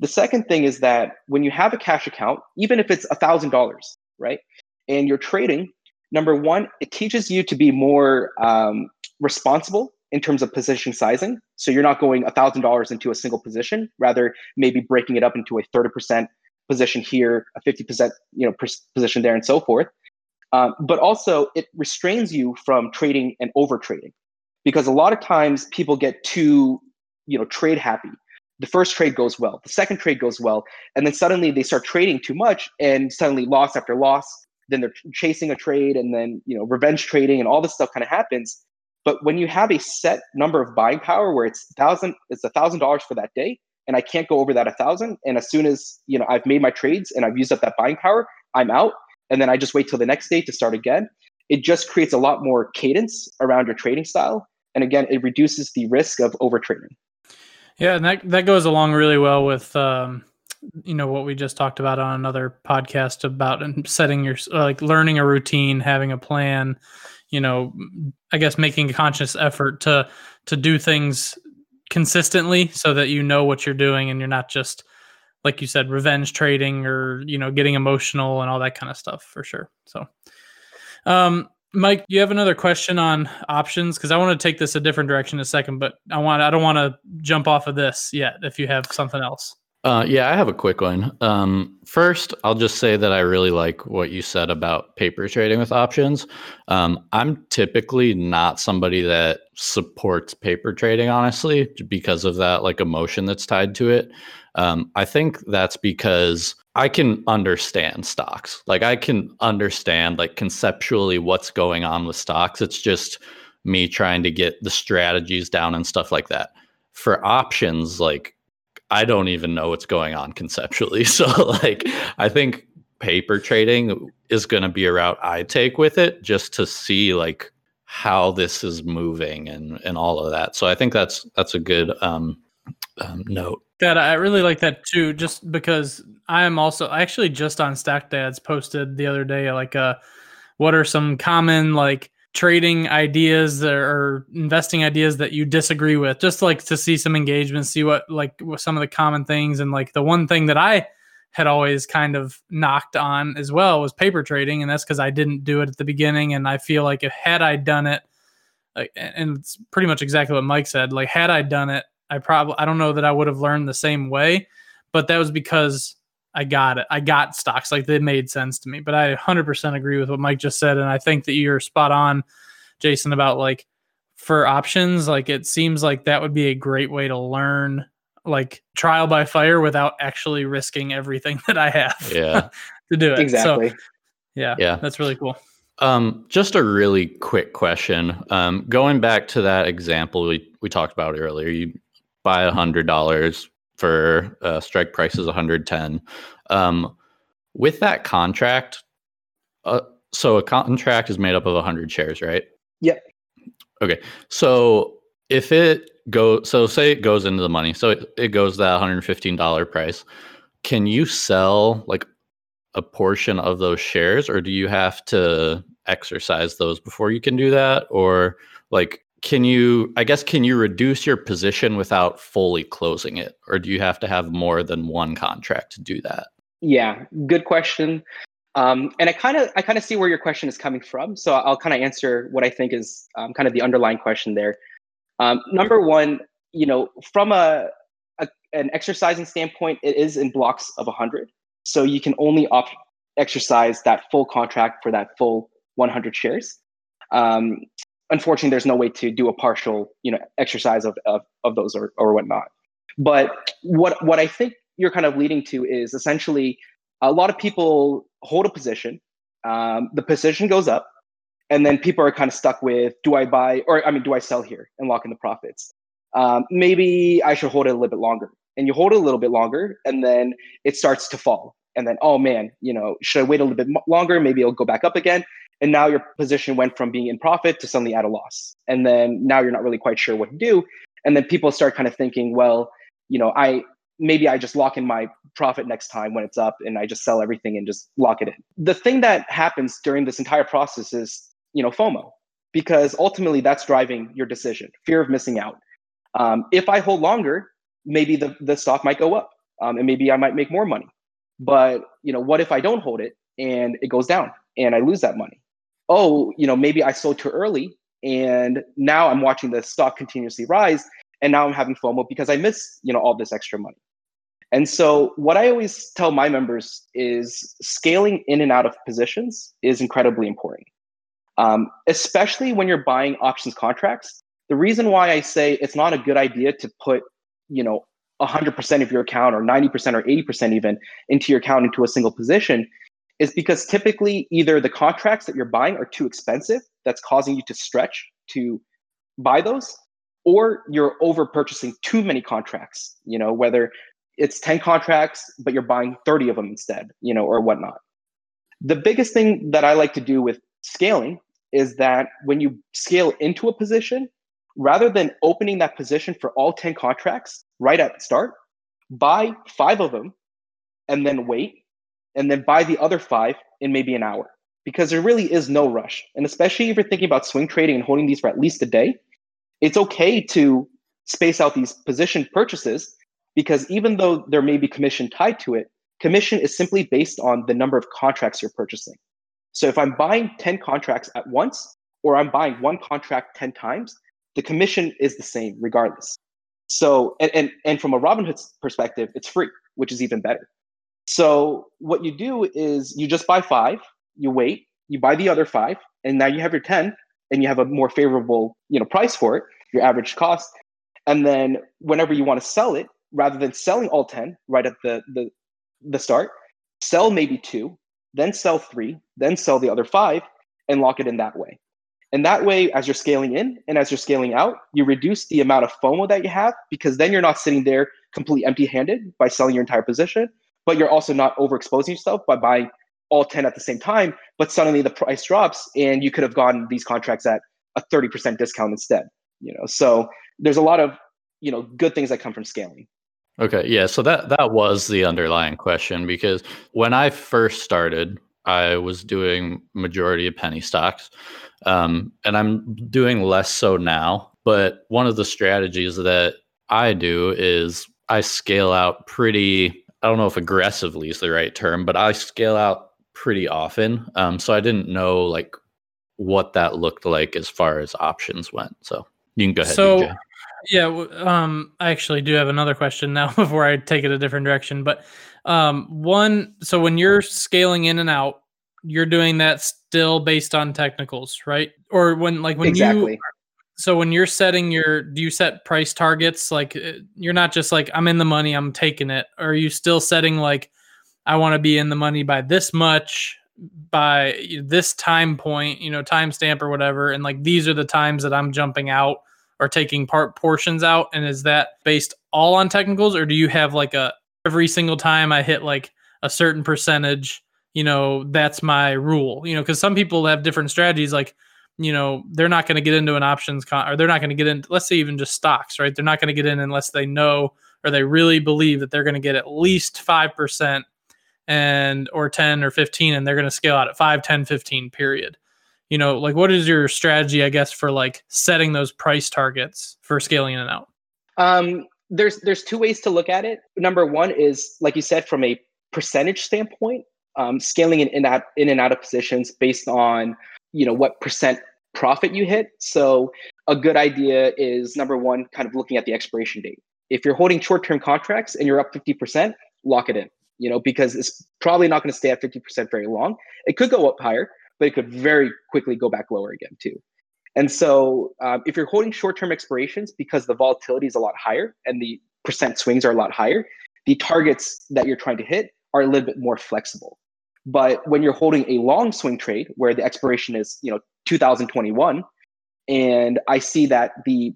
The second thing is that when you have a cash account, even if it's $1,000, right? And you're trading, number one, it teaches you to be more um, responsible in terms of position sizing. So you're not going $1,000 into a single position, rather maybe breaking it up into a 30% position here, a 50% you know position there, and so forth. Um, but also, it restrains you from trading and over trading, because a lot of times people get too you know trade happy. The first trade goes well, the second trade goes well, and then suddenly they start trading too much, and suddenly loss after loss. Then they're chasing a trade, and then you know revenge trading, and all this stuff kind of happens. But when you have a set number of buying power where it's thousand, it's a thousand dollars for that day, and I can't go over that a thousand. And as soon as you know I've made my trades and I've used up that buying power, I'm out. And then I just wait till the next day to start again. It just creates a lot more cadence around your trading style. And again, it reduces the risk of over trading. Yeah, and that that goes along really well with um, you know what we just talked about on another podcast about and setting your like learning a routine, having a plan. You know, I guess making a conscious effort to to do things consistently so that you know what you're doing and you're not just like you said revenge trading or you know getting emotional and all that kind of stuff for sure so um mike you have another question on options because i want to take this a different direction in a second but i want i don't want to jump off of this yet if you have something else uh, yeah, I have a quick one. Um, first, I'll just say that I really like what you said about paper trading with options. Um, I'm typically not somebody that supports paper trading, honestly, because of that like emotion that's tied to it. Um, I think that's because I can understand stocks. Like I can understand like conceptually what's going on with stocks. It's just me trying to get the strategies down and stuff like that. For options, like I don't even know what's going on conceptually. So like I think paper trading is going to be a route I take with it just to see like how this is moving and and all of that. So I think that's that's a good um, um, note. That I really like that too, just because I am also actually just on Stock Dads posted the other day like uh what are some common like trading ideas or investing ideas that you disagree with just like to see some engagement see what like some of the common things. And like the one thing that i had always kind of knocked on as well was paper trading and that's because i didn't do it at the beginning. And i feel like if had i done it like and it's pretty much exactly what mike said like had i done it i probably i don't know that i would have learned the same way. But that was because I got it. I got stocks. Like they made sense to me. But I 100% agree with what Mike just said. And I think that you're spot on, Jason, about like for options, like it seems like that would be a great way to learn like trial by fire without actually risking everything that I have yeah. to do it. Exactly. So, yeah. Yeah. That's really cool. Um, just a really quick question. Um, going back to that example we, we talked about earlier, you buy a hundred dollars for uh, strike price is 110. Um, with that contract, uh, so a contract is made up of 100 shares, right? Yep. Okay. So if it goes, so say it goes into the money, so it, it goes that $115 price. Can you sell like a portion of those shares, or do you have to exercise those before you can do that, or like can you i guess can you reduce your position without fully closing it? Or do you have to have more than one contract to do that? Yeah good question. Um, and i kind of i kind of see where your question is coming from so i'll kind of answer what i think is um, kind of the underlying question there. Um, number one you know from a, a, an exercising standpoint it is in blocks of 100 so you can only op- exercise that full contract for that full 100 shares. Um, unfortunately there's no way to do a partial you know exercise of, of, of those or, or whatnot. But what what i think you're kind of leading to is essentially a lot of people hold a position um, the position goes up and then people are kind of stuck with do i buy or i mean do i sell here and lock in the profits? Um, maybe i should hold it a little bit longer. And you hold it a little bit longer and then it starts to fall. And then oh man you know should i wait a little bit longer? Maybe it'll go back up again and now your position went from being in profit to suddenly at a loss. And then now you're not really quite sure what to do. And then people start kind of thinking well you know i maybe i just lock in my profit next time when it's up and i just sell everything and just lock it in. The thing that happens during this entire process is you know fomo because ultimately that's driving your decision fear of missing out. Um, if i hold longer maybe the, the stock might go up um, and maybe i might make more money. But you know what if i don't hold it and it goes down and i lose that money oh, you know, maybe I sold too early and now I'm watching the stock continuously rise, and now I'm having FOMO because I miss you know all this extra money. And so, what I always tell my members is scaling in and out of positions is incredibly important, um, especially when you're buying options contracts. The reason why I say it's not a good idea to put, you know, 100% of your account or 90% or 80% even into your account into a single position is because typically either the contracts that you're buying are too expensive, that's causing you to stretch to buy those, or you're over purchasing too many contracts, you know, whether it's 10 contracts, but you're buying 30 of them instead, you know, or whatnot. The biggest thing that I like to do with scaling is that when you scale into a position, rather than opening that position for all 10 contracts right at the start, buy five of them and then wait, and then buy the other five in maybe an hour because there really is no rush. And especially if you're thinking about swing trading and holding these for at least a day, it's okay to space out these position purchases because even though there may be commission tied to it, commission is simply based on the number of contracts you're purchasing. So if I'm buying 10 contracts at once, or I'm buying one contract 10 times, the commission is the same regardless. So, and, and, and from a Robinhood perspective, it's free, which is even better. So what you do is you just buy five, you wait, you buy the other five, and now you have your 10 and you have a more favorable, you know, price for it, your average cost. And then whenever you want to sell it, rather than selling all 10 right at the, the, the start, sell maybe two, then sell three, then sell the other five, and lock it in that way. And that way, as you're scaling in and as you're scaling out, you reduce the amount of FOMO that you have because then you're not sitting there completely empty handed by selling your entire position, but you're also not overexposing yourself by buying all 10 at the same time. But suddenly the price drops and you could have gotten these contracts at a 30% discount instead. You know, so there's a lot of you know good things that come from scaling. Okay, yeah. So that that was the underlying question because when I first started, I was doing majority of penny stocks, um, and I'm doing less so now. But one of the strategies that I do is I scale out pretty. I don't know if aggressively is the right term, but I scale out pretty often. Um, so I didn't know like what that looked like as far as options went. So you can go ahead. So DJ. Yeah, um, I actually do have another question now before I take it a different direction. But um, one, so when you're scaling in and out, you're doing that still based on technicals, right? Or when, like, when exactly. you, so when you're setting your, do you set price targets? Like, uh, you're not just like, I'm in the money, I'm taking it. Or are you still setting like, I want to be in the money by this much by this time point, you know, timestamp or whatever, and like these are the times that I'm jumping out or taking part portions out and is that based all on technicals or do you have like a every single time i hit like a certain percentage you know that's my rule you know because some people have different strategies like you know they're not going to get into an options con or they're not going to get in let's say even just stocks right? They're not going to get in unless they know or they really believe that they're going to get at least 5% and or 10 or 15 and they're going to scale out at 5 10 15 period. You know like what is your strategy i guess for like setting those price targets for scaling in and out? Um, there's there's two ways to look at it. Number one is like you said from a percentage standpoint um, scaling in, in, out, in and out of positions based on you know what percent profit you hit so a good idea is number one kind of looking at the expiration date if you're holding short-term contracts and you're up 50% lock it in you know because it's probably not going to stay at 50% very long it could go up higher but it could very quickly go back lower again too. And so um, if you're holding short-term expirations because the volatility is a lot higher and the percent swings are a lot higher, the targets that you're trying to hit are a little bit more flexible. But when you're holding a long swing trade where the expiration is, you know, 2021, and I see that the,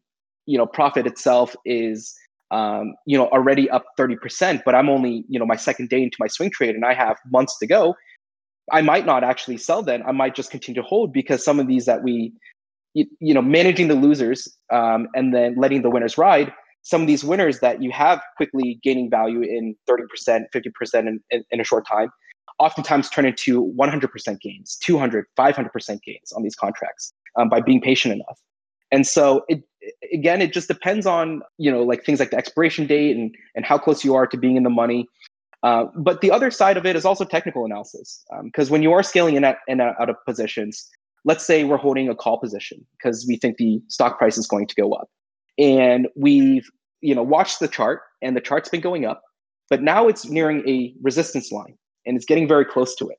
you know, profit itself is, um, you know, already up 30%, but I'm only, you know, my second day into my swing trade and I have months to go, I might not actually sell then. I might just continue to hold because some of these that we, you, you know, managing the losers um, and then letting the winners ride. Some of these winners that you have quickly gaining value in 30%, 50% in, in, in a short time, oftentimes turn into 100% gains, 200, 500% gains on these contracts um, by being patient enough. And so it, again, it just depends on, you know, like things like the expiration date and, and how close you are to being in the money. Uh, but the other side of it is also technical analysis, because um, when you are scaling in, at, in out of positions, let's say we're holding a call position because we think the stock price is going to go up. And we've, you know, watched the chart and the chart's been going up, but now it's nearing a resistance line and it's getting very close to it.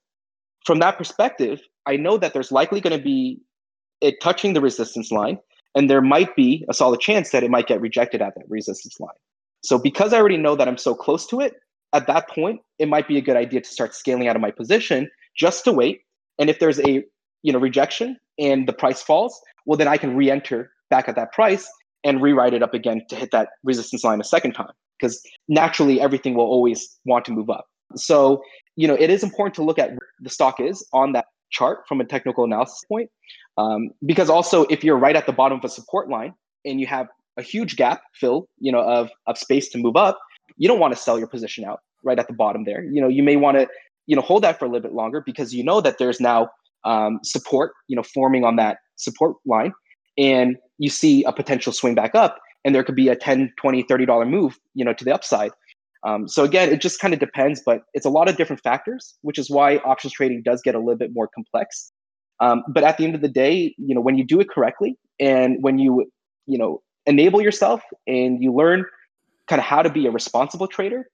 From that perspective, I know that there's likely going to be it touching the resistance line, and there might be a solid chance that it might get rejected at that resistance line. So because I already know that I'm so close to it, at that point, it might be a good idea to start scaling out of my position just to wait. And if there's a you know rejection and the price falls, well then I can re-enter back at that price and rewrite it up again to hit that resistance line a second time because naturally everything will always want to move up. So, you know, it is important to look at the stock is on that chart from a technical analysis point. Um, because also if you're right at the bottom of a support line and you have a huge gap fill, you know, of, of space to move up, you don't want to sell your position out right at the bottom there. You know, you may want to, you know, hold that for a little bit longer because you know that there's now um, support, you know, forming on that support line and you see a potential swing back up and there could be a 10, 20, 30 dollar move, you know, to the upside. Um, so again, it just kind of depends, but it's a lot of different factors, which is why options trading does get a little bit more complex. Um, but at the end of the day, you know, when you do it correctly and when you, you know, enable yourself and you learn kind of how to be a responsible trader,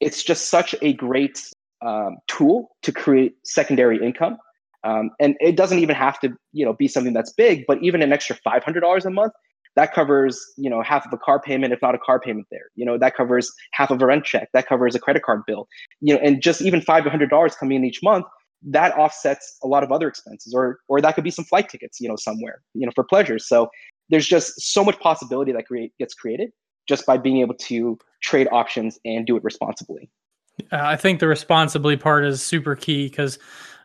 it's just such a great um, tool to create secondary income. Um, and it doesn't even have to, you know, be something that's big, but even an extra five hundred dollars a month that covers, you know, half of a car payment, if not a car payment. There, you know, that covers half of a rent check, that covers a credit card bill, you know, and just even five hundred dollars coming in each month, that offsets a lot of other expenses, or or that could be some flight tickets, you know, somewhere, you know, for pleasure. So there's just so much possibility that create gets created just by being able to trade options and do it responsibly. Uh, I think the responsibly part is super key because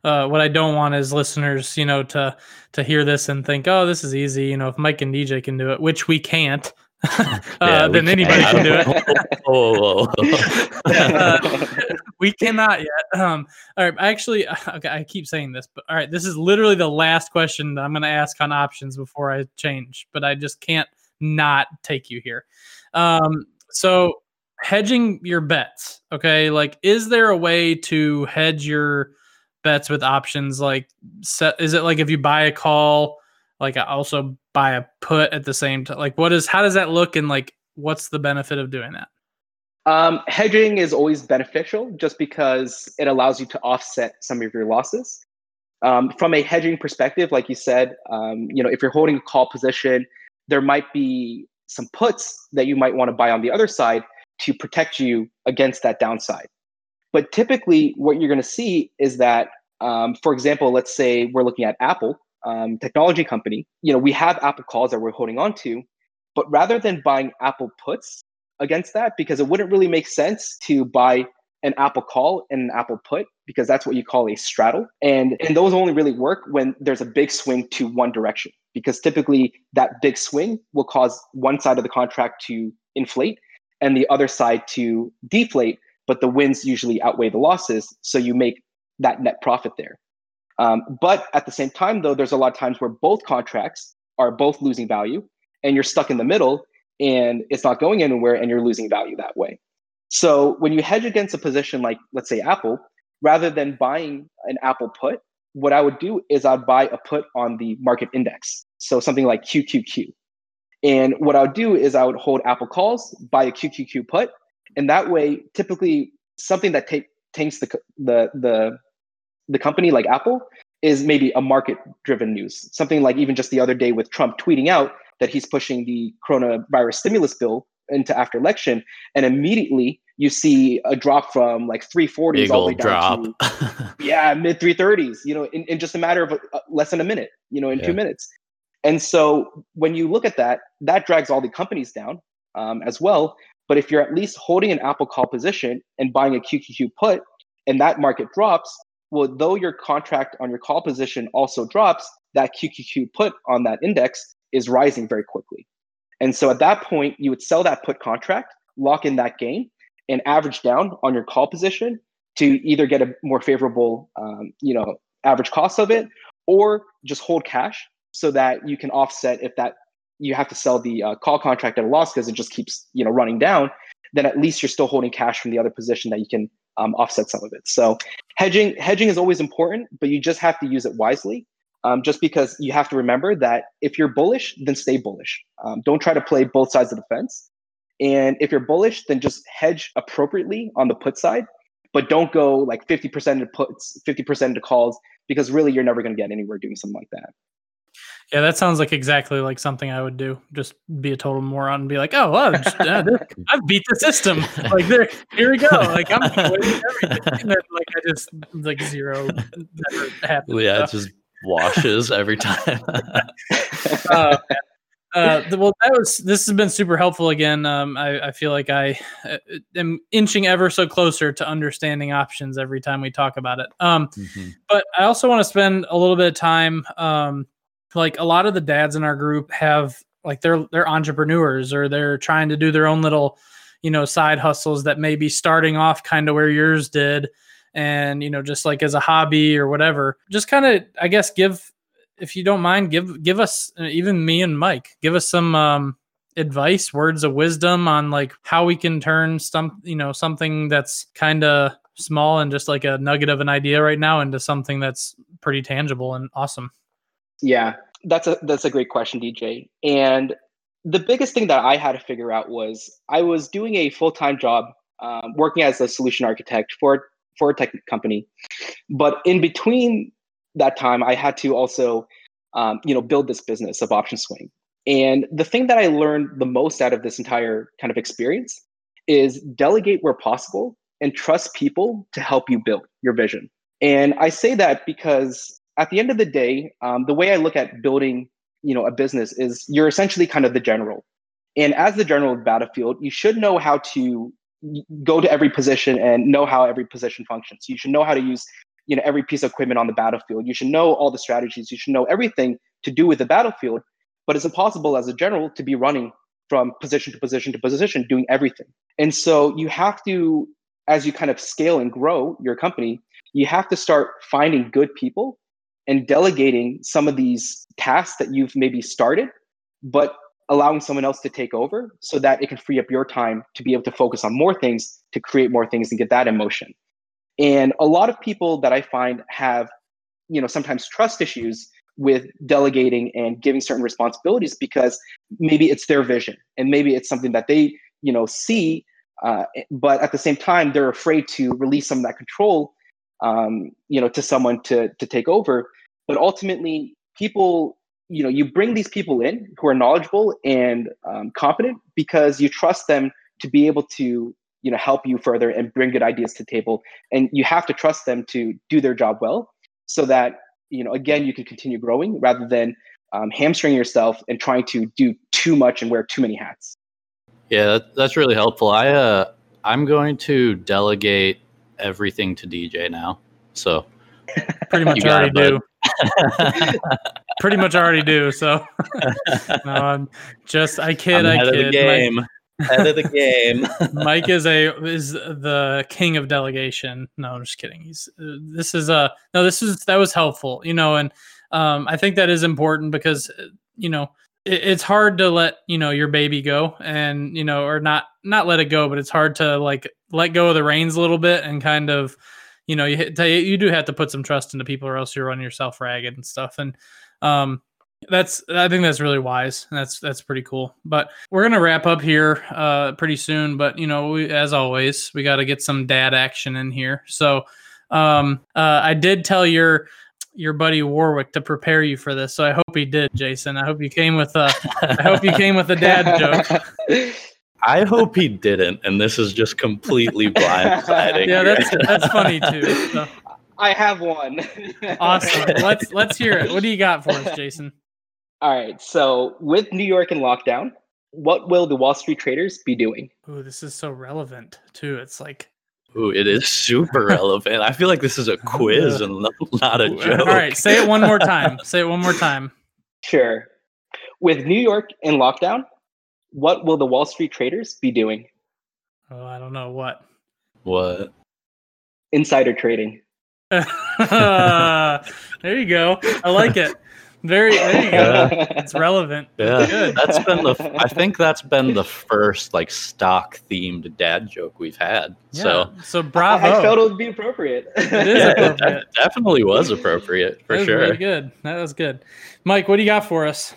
uh, what I don't want is listeners, you know, to to hear this and think, oh, this is easy. You know, if Mike and DJ can do it, which we can't, uh, yeah, then anybody can do it. oh, uh, we cannot yet. Um, all right, actually, okay, I keep saying this, but all right, this is literally the last question that I'm going to ask on options before I change, but I just can't not take you here. Um, so hedging your bets, okay? Like, is there a way to hedge your bets with options? Like, set, is it like if you buy a call, like I also buy a put at the same time? Like, what is how does that look, and like, what's the benefit of doing that? Um, hedging is always beneficial just because it allows you to offset some of your losses. Um, from a hedging perspective, like you said, um, you know, if you're holding a call position, there might be some puts that you might want to buy on the other side to protect you against that downside. But typically, what you're going to see is that, um, for example, let's say we're looking at Apple, um, technology company. You know, we have Apple calls that we're holding on to, but rather than buying Apple puts against that, because it wouldn't really make sense to buy an Apple call and an Apple put because that's what you call a straddle. And, and those only really work when there's a big swing to one direction because typically that big swing will cause one side of the contract to inflate and the other side to deflate, but the wins usually outweigh the losses. So you make that net profit there. Um, but at the same time, though, there's a lot of times where both contracts are both losing value and you're stuck in the middle and it's not going anywhere and you're losing value that way. So when you hedge against a position like, let's say, Apple, rather than buying an Apple put, what I would do is I'd buy a put on the market index. So something like QQQ. And what I would do is I would hold Apple calls, buy a QQQ put, and that way, typically something that take, tanks the, the the the company like Apple is maybe a market driven news. Something like even just the other day with Trump tweeting out that he's pushing the coronavirus stimulus bill into after election, and immediately you see a drop from like 340s all the way down drop. to yeah mid 330s. You know, in, in just a matter of a, less than a minute. You know, in yeah. two minutes. And so when you look at that, that drags all the companies down um, as well. But if you're at least holding an Apple call position and buying a QQQ put, and that market drops, well, though your contract on your call position also drops, that QQQ put on that index is rising very quickly. And so at that point, you would sell that put contract, lock in that gain, and average down on your call position to either get a more favorable, um, you know, average cost of it, or just hold cash so that you can offset if that you have to sell the uh, call contract at a loss because it just keeps you know running down. Then at least you're still holding cash from the other position that you can um, offset some of it. So hedging hedging is always important, but you just have to use it wisely Um, just because you have to remember that if you're bullish, then stay bullish. Um, don't try to play both sides of the fence. And if you're bullish, then just hedge appropriately on the put side, but don't go like 50% to puts, 50% to calls, because really you're never going to get anywhere doing something like that. Yeah, that sounds like exactly like something I would do. Just be a total moron and be like, "Oh, well, just, uh, I've beat the system. Like, there, here we go. Like, I'm everything." And then, like, I just like zero. Never happened. Yeah, it just washes every time. uh, uh, well, that was. This has been super helpful. Again, um, I, I feel like I uh, am inching ever so closer to understanding options every time we talk about it. Um, mm-hmm. but I also want to spend a little bit of time. Um, like a lot of the dads in our group have like they're they're entrepreneurs or they're trying to do their own little you know side hustles that may be starting off kind of where yours did and you know just like as a hobby or whatever. Just kind of i guess give if you don't mind give give us uh, even me and mike give us some um advice words of wisdom on like how we can turn some you know something that's kind of small and just like a nugget of an idea right now into something that's pretty tangible and awesome yeah, that's a that's a great question, DJ. And the biggest thing that I had to figure out was I was doing a full time job, um, working as a solution architect for for a tech company, but in between that time, I had to also, um, you know, build this business of Option Swing. And the thing that I learned the most out of this entire kind of experience is delegate where possible and trust people to help you build your vision. And I say that because at the end of the day, um, the way I look at building, you know, a business is you're essentially kind of the general. And as the general of battlefield, you should know how to go to every position and know how every position functions. You should know how to use, you know, every piece of equipment on the battlefield. You should know all the strategies. You should know everything to do with the battlefield. But it's impossible as a general to be running from position to position to position, doing everything. And so you have to, as you kind of scale and grow your company, you have to start finding good people and delegating some of these tasks that you've maybe started, but allowing someone else to take over so that it can free up your time to be able to focus on more things, to create more things and get that in motion. And a lot of people that I find have, you know, sometimes trust issues with delegating and giving certain responsibilities because maybe it's their vision and maybe it's something that they, you know, see, uh, but at the same time they're afraid to release some of that control um, you know, to someone to to take over. But ultimately, people, you know, you bring these people in who are knowledgeable and um, competent because you trust them to be able to, you know, help you further and bring good ideas to table. And you have to trust them to do their job well, so that you know, again, you can continue growing rather than um, hamstring yourself and trying to do too much and wear too many hats. Yeah, that's really helpful. I uh, I'm going to delegate everything to DJ now. So pretty much already do. pretty much already do. So um, just I kid, I'm I kid. game. Mike, head of the game. Mike is a is the king of delegation. No, I'm just kidding. He's uh, this is a no. This is that was helpful, you know, and um, I think that is important because uh, you know it, it's hard to let you know your baby go and you know or not not let it go, but it's hard to like let go of the reins a little bit and kind of you know you you do have to put some trust into people or else you're running yourself ragged and stuff. And um that's i think that's really wise. And that's that's pretty cool. But we're gonna wrap up here uh pretty soon. But you know we, as always we got to get some dad action in here. So um uh i did tell your your buddy warwick to prepare you for this. So i hope he did jason. I hope you came with a i hope you came with a dad joke I hope he didn't, and this is just completely blindsiding. yeah, that's that's funny too. So. I have one. awesome. Let's let's hear it. What do you got for us, Jason? All right. So with New York in lockdown, what will the Wall Street traders be doing? Ooh, this is so relevant too. It's like Ooh, it is super relevant. I feel like this is a quiz and not a joke. All right, say it one more time. Say it one more time. Sure. With New York in lockdown, what will the Wall Street traders be doing? Oh, I don't know what. What? Insider trading. there you go. I like it. Very, there you go. It's relevant. Yeah, Good. that's been the. I think that's been the first like stock themed dad joke we've had. So Yeah. so I, bravo. I felt it would be appropriate. It is yeah, appropriate. de- definitely was appropriate for that was sure. really good. That was good. Mike, what do you got for us?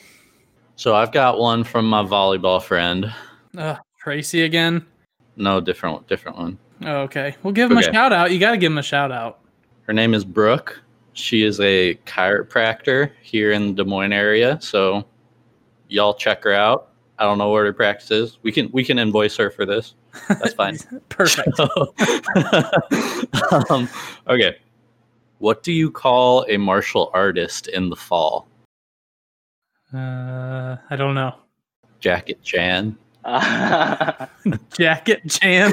So I've got one from my volleyball friend. Uh, Tracy again. No, different, different one. Oh, okay. We'll give him a shout out. You got to give him a shout out. Her name is Brooke. She is a chiropractor here in the Des Moines area. So y'all check her out. I don't know where her practice is. We can we can invoice her for this. That's fine. Perfect. um, okay. What do you call a martial artist in the fall? Uh, I don't know. Jacket Chan. Jacket Chan.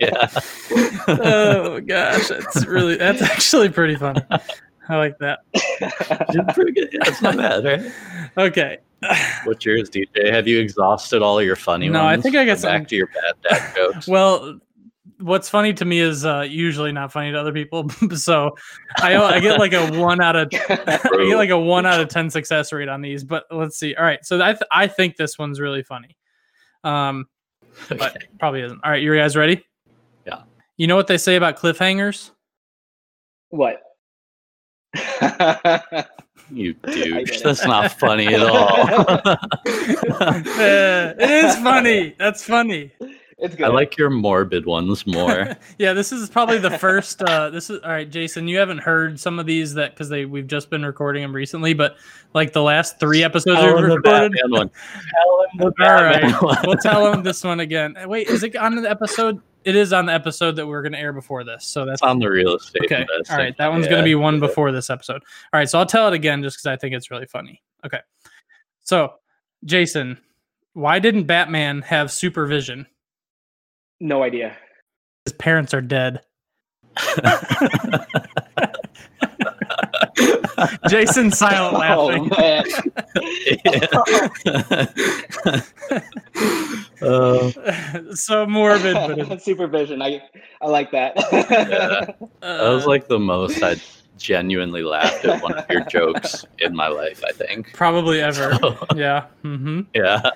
Yeah. oh gosh, that's really that's actually pretty funny. I like that. Pretty good. Yeah, that's not bad, right? Okay. What's yours, DJ? Have you exhausted all your funny ones? No, I think I got some- back to your bad dad jokes. Well, what's funny to me is uh, usually not funny to other people. so I I get like a one out of I get like a one out of ten success rate on these. But let's see. All right, so I th- I think this one's really funny. Um, but probably isn't. All right, you guys ready? Yeah. You know what they say about cliffhangers? what? You douche. That's not funny at all. Uh, it is funny. That's funny. It's good. I like your morbid ones more. yeah, this is probably the first. Uh, this is all right, Jason. You haven't heard some of these that because they we've just been recording them recently, but like the last three episodes Tell we've him the recorded. Batman one. Tell him the All Batman right, one. we'll tell them this one again. Uh, Wait, is it on the episode? It is on the episode that we're going to air before this. So that's on the real estate okay. investing. All right, that one's going to be one before this episode. All right, so I'll tell it again just because I think it's really funny. Okay, so Jason, why didn't Batman have supervision? No idea. His parents are dead. Jason silent laughing. Oh man, Uh, so morbid, but it, supervision. I I like that. Yeah. that was like the most I genuinely laughed at one of your jokes in my life. I think. probably ever. So, Yeah. hmm yeah.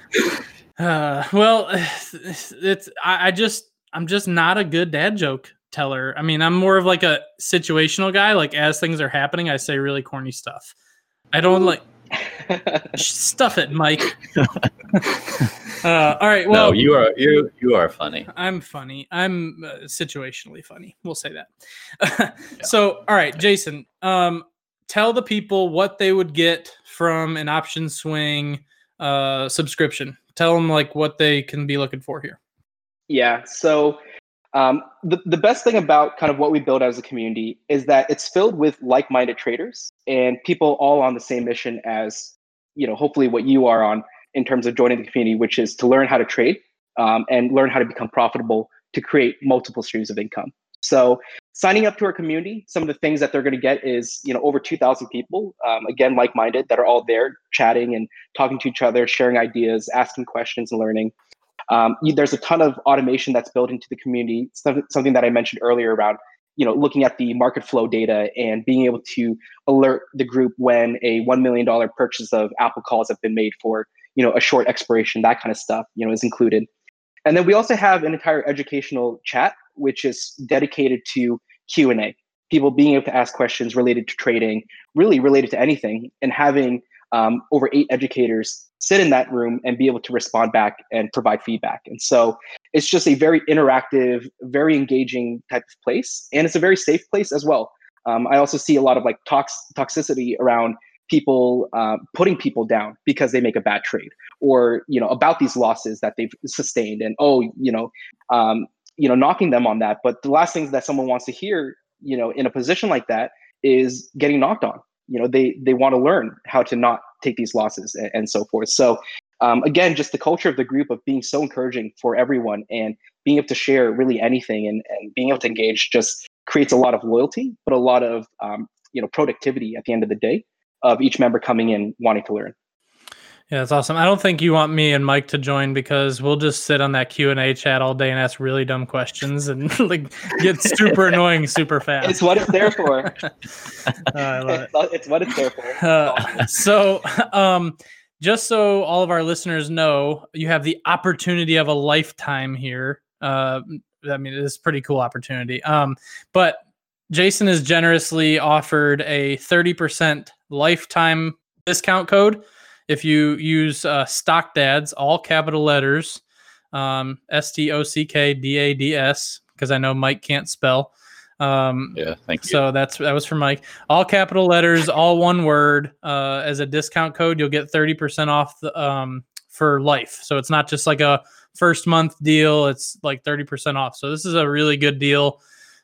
Uh, well, it's I, I just I'm just not a good dad joke teller. I mean, I'm more of like a situational guy. Like as things are happening, I say really corny stuff. I don't like stuff it, Mike. uh, all right. Well, no, you are you you are funny. I'm funny. I'm uh, situationally funny. We'll say that. So, all right, Jason, um, tell the people what they would get from an option swing uh, subscription. Tell them like what they can be looking for here. Yeah. So um, the, the best thing about kind of what we build as a community is that it's filled with like-minded traders and people all on the same mission as, you know, hopefully what you are on in terms of joining the community, which is to learn how to trade um, and learn how to become profitable to create multiple streams of income. So signing up to our community, some of the things that they're going to get is, you know, over 2,000 people, um, again, like-minded that are all there chatting and talking to each other, sharing ideas, asking questions and learning. Um, there's a ton of automation that's built into the community. Something that I mentioned earlier around, you know, looking at the market flow data and being able to alert the group when a one million dollar purchase of Apple calls have been made for, you know, a short expiration. That kind of stuff, you know, is included. And then we also have an entire educational chat, which is dedicated to Q and A. People being able to ask questions related to trading, really related to anything, and having um, over eight educators sit in that room and be able to respond back and provide feedback. And so it's just a very interactive, very engaging type of place, and it's a very safe place as well. Um, I also see a lot of like tox- toxicity around people uh, putting people down because they make a bad trade, or you know about these losses that they've sustained, and oh, you know, um, you know, knocking them on that. But the last things that someone wants to hear, you know, in a position like that is getting knocked on. You know they they want to learn how to not take these losses and, and so forth. So um, again just the culture of the group of being so encouraging for everyone and being able to share really anything and, and being able to engage just creates a lot of loyalty but a lot of um, you know productivity at the end of the day of each member coming in wanting to learn Yeah, that's awesome. I don't think you want me and Mike to join because we'll just sit on that Q and A chat all day and ask really dumb questions and like get super annoying super fast. It's what it's there for. Oh, I love it. It's, it's what it's there for. Uh, so, um, just so all of our listeners know, you have the opportunity of a lifetime here. Uh, I mean, it's a pretty cool opportunity. Um, but Jason has generously offered a 30% lifetime discount code if you use uh, Stock Dads, all capital letters, um, S T O C K D A D S, because I know Mike can't spell. Um, Yeah, thank you. so that's that was for Mike. All capital letters, all one word. Uh, as a discount code, you'll get thirty percent off the, um, for life. So it's not just like a first month deal; it's like thirty percent off. So this is a really good deal.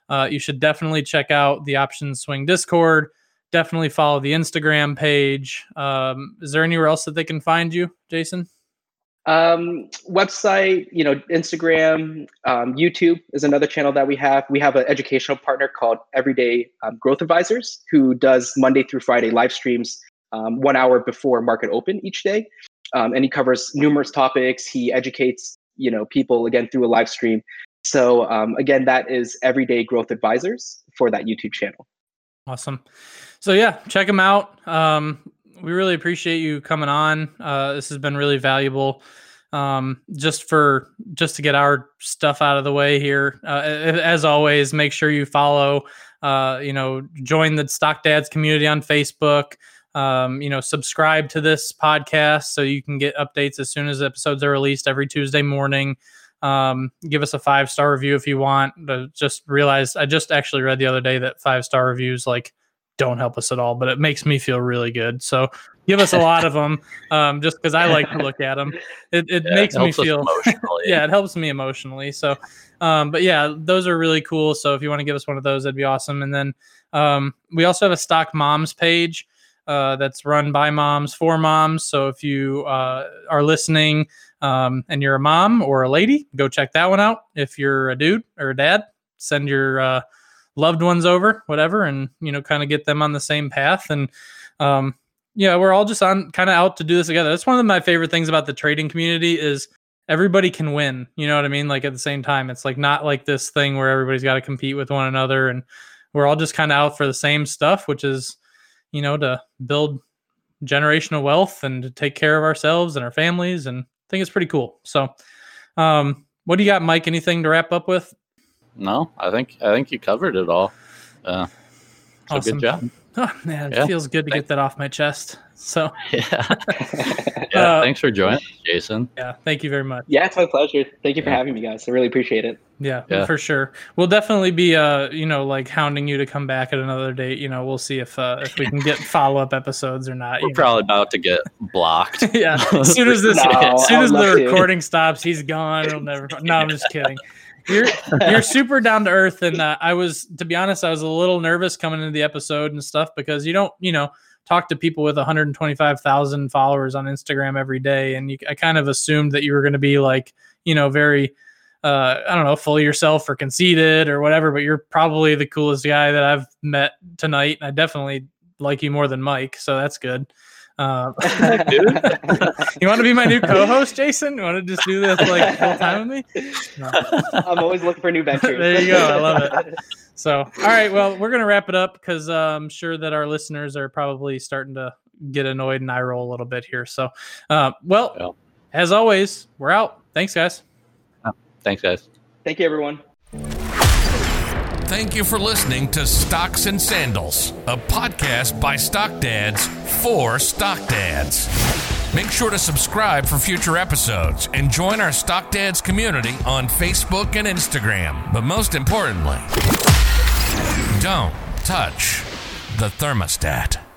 Uh, you should definitely check out the Options Swing Discord. Definitely follow the Instagram page. Um, is there anywhere else that they can find you, Jason? Um, website, you know, Instagram, um, YouTube is another channel that we have. We have an educational partner called Everyday um, Growth Advisors who does Monday through Friday live streams um, one hour before market open each day. Um, and he covers numerous topics. He educates, you know, people again through a live stream. So um, again, that is Everyday Growth Advisors for that YouTube channel. Awesome. So yeah, check them out. Um, we really appreciate you coming on. Uh, this has been really valuable. Um, just for just to get our stuff out of the way here. Uh, as always, make sure you follow. Uh, you know, join the Stock Dads community on Facebook. Um, you know, subscribe to this podcast so you can get updates as soon as episodes are released every Tuesday morning. Um, give us a five star review if you want. Uh, just realize I just actually read the other day that five star reviews like don't help us at all, but it makes me feel really good. So give us a lot of them, um, just because I like to look at them. It, it Yeah, makes me feel yeah, it helps me emotionally. So, um, but yeah, those are really cool. So if you want to give us one of those, that'd be awesome. And then um, we also have a stock moms page uh, that's run by moms for moms. So if you uh, are listening um, and you're a mom or a lady, go check that one out. If you're a dude or a dad, send your uh, loved ones over, whatever, and you know, kind of get them on the same path. And um, yeah, we're all just on kind of out to do this together. That's one of my favorite things about the trading community is everybody can win. You know what I mean? Like at the same time, it's like not like this thing where everybody's got to compete with one another, and we're all just kind of out for the same stuff, which is, you know, to build generational wealth and to take care of ourselves and our families. And I think it's pretty cool. So, um, what do you got, Mike? Anything to wrap up with? No, I think I think you covered it all. Uh, so Awesome. good job. Oh, man, it Yeah. feels good to get that off my chest. So, Yeah. yeah. Uh, thanks for joining, Jason. yeah, thank you very much. Yeah, it's my pleasure. Thank you for Yeah. having me, guys. I really appreciate it. Yeah, Yeah. for sure. We'll definitely be uh, you know, like hounding you to come back at another date. You know, we'll see if uh if we can get follow up episodes or not. We're you know. probably about to get blocked. yeah. As soon as this No, as soon I as the love to. recording stops, he's gone. It'll never no, I'm just kidding. You're you're super down to earth and uh, I was to be honest, I was a little nervous coming into the episode and stuff because you don't, you know, talk to people with 125,000 followers on Instagram every day and you, I kind of assumed that you were going to be like, you know, very uh, I don't know, full of yourself or conceited or whatever, but you're probably the coolest guy that I've met tonight. And I definitely like you more than Mike, so that's good. Uh, you want to be my new co-host, Jason? You want to just do this like full time with me? No. I'm always looking for new ventures. There you go. I love it. So, all right. Well, we're gonna wrap it up because uh, I'm sure that our listeners are probably starting to get annoyed and I roll a little bit here. So, uh, well, Well. as always, we're out. Thanks, guys. Thanks, guys. Thank you, everyone. Thank you for listening to Stocks and Sandals, a podcast by Stock Dads for Stock Dads. Make sure to subscribe for future episodes and join our Stock Dads community on Facebook and Instagram. But most importantly, don't touch the thermostat.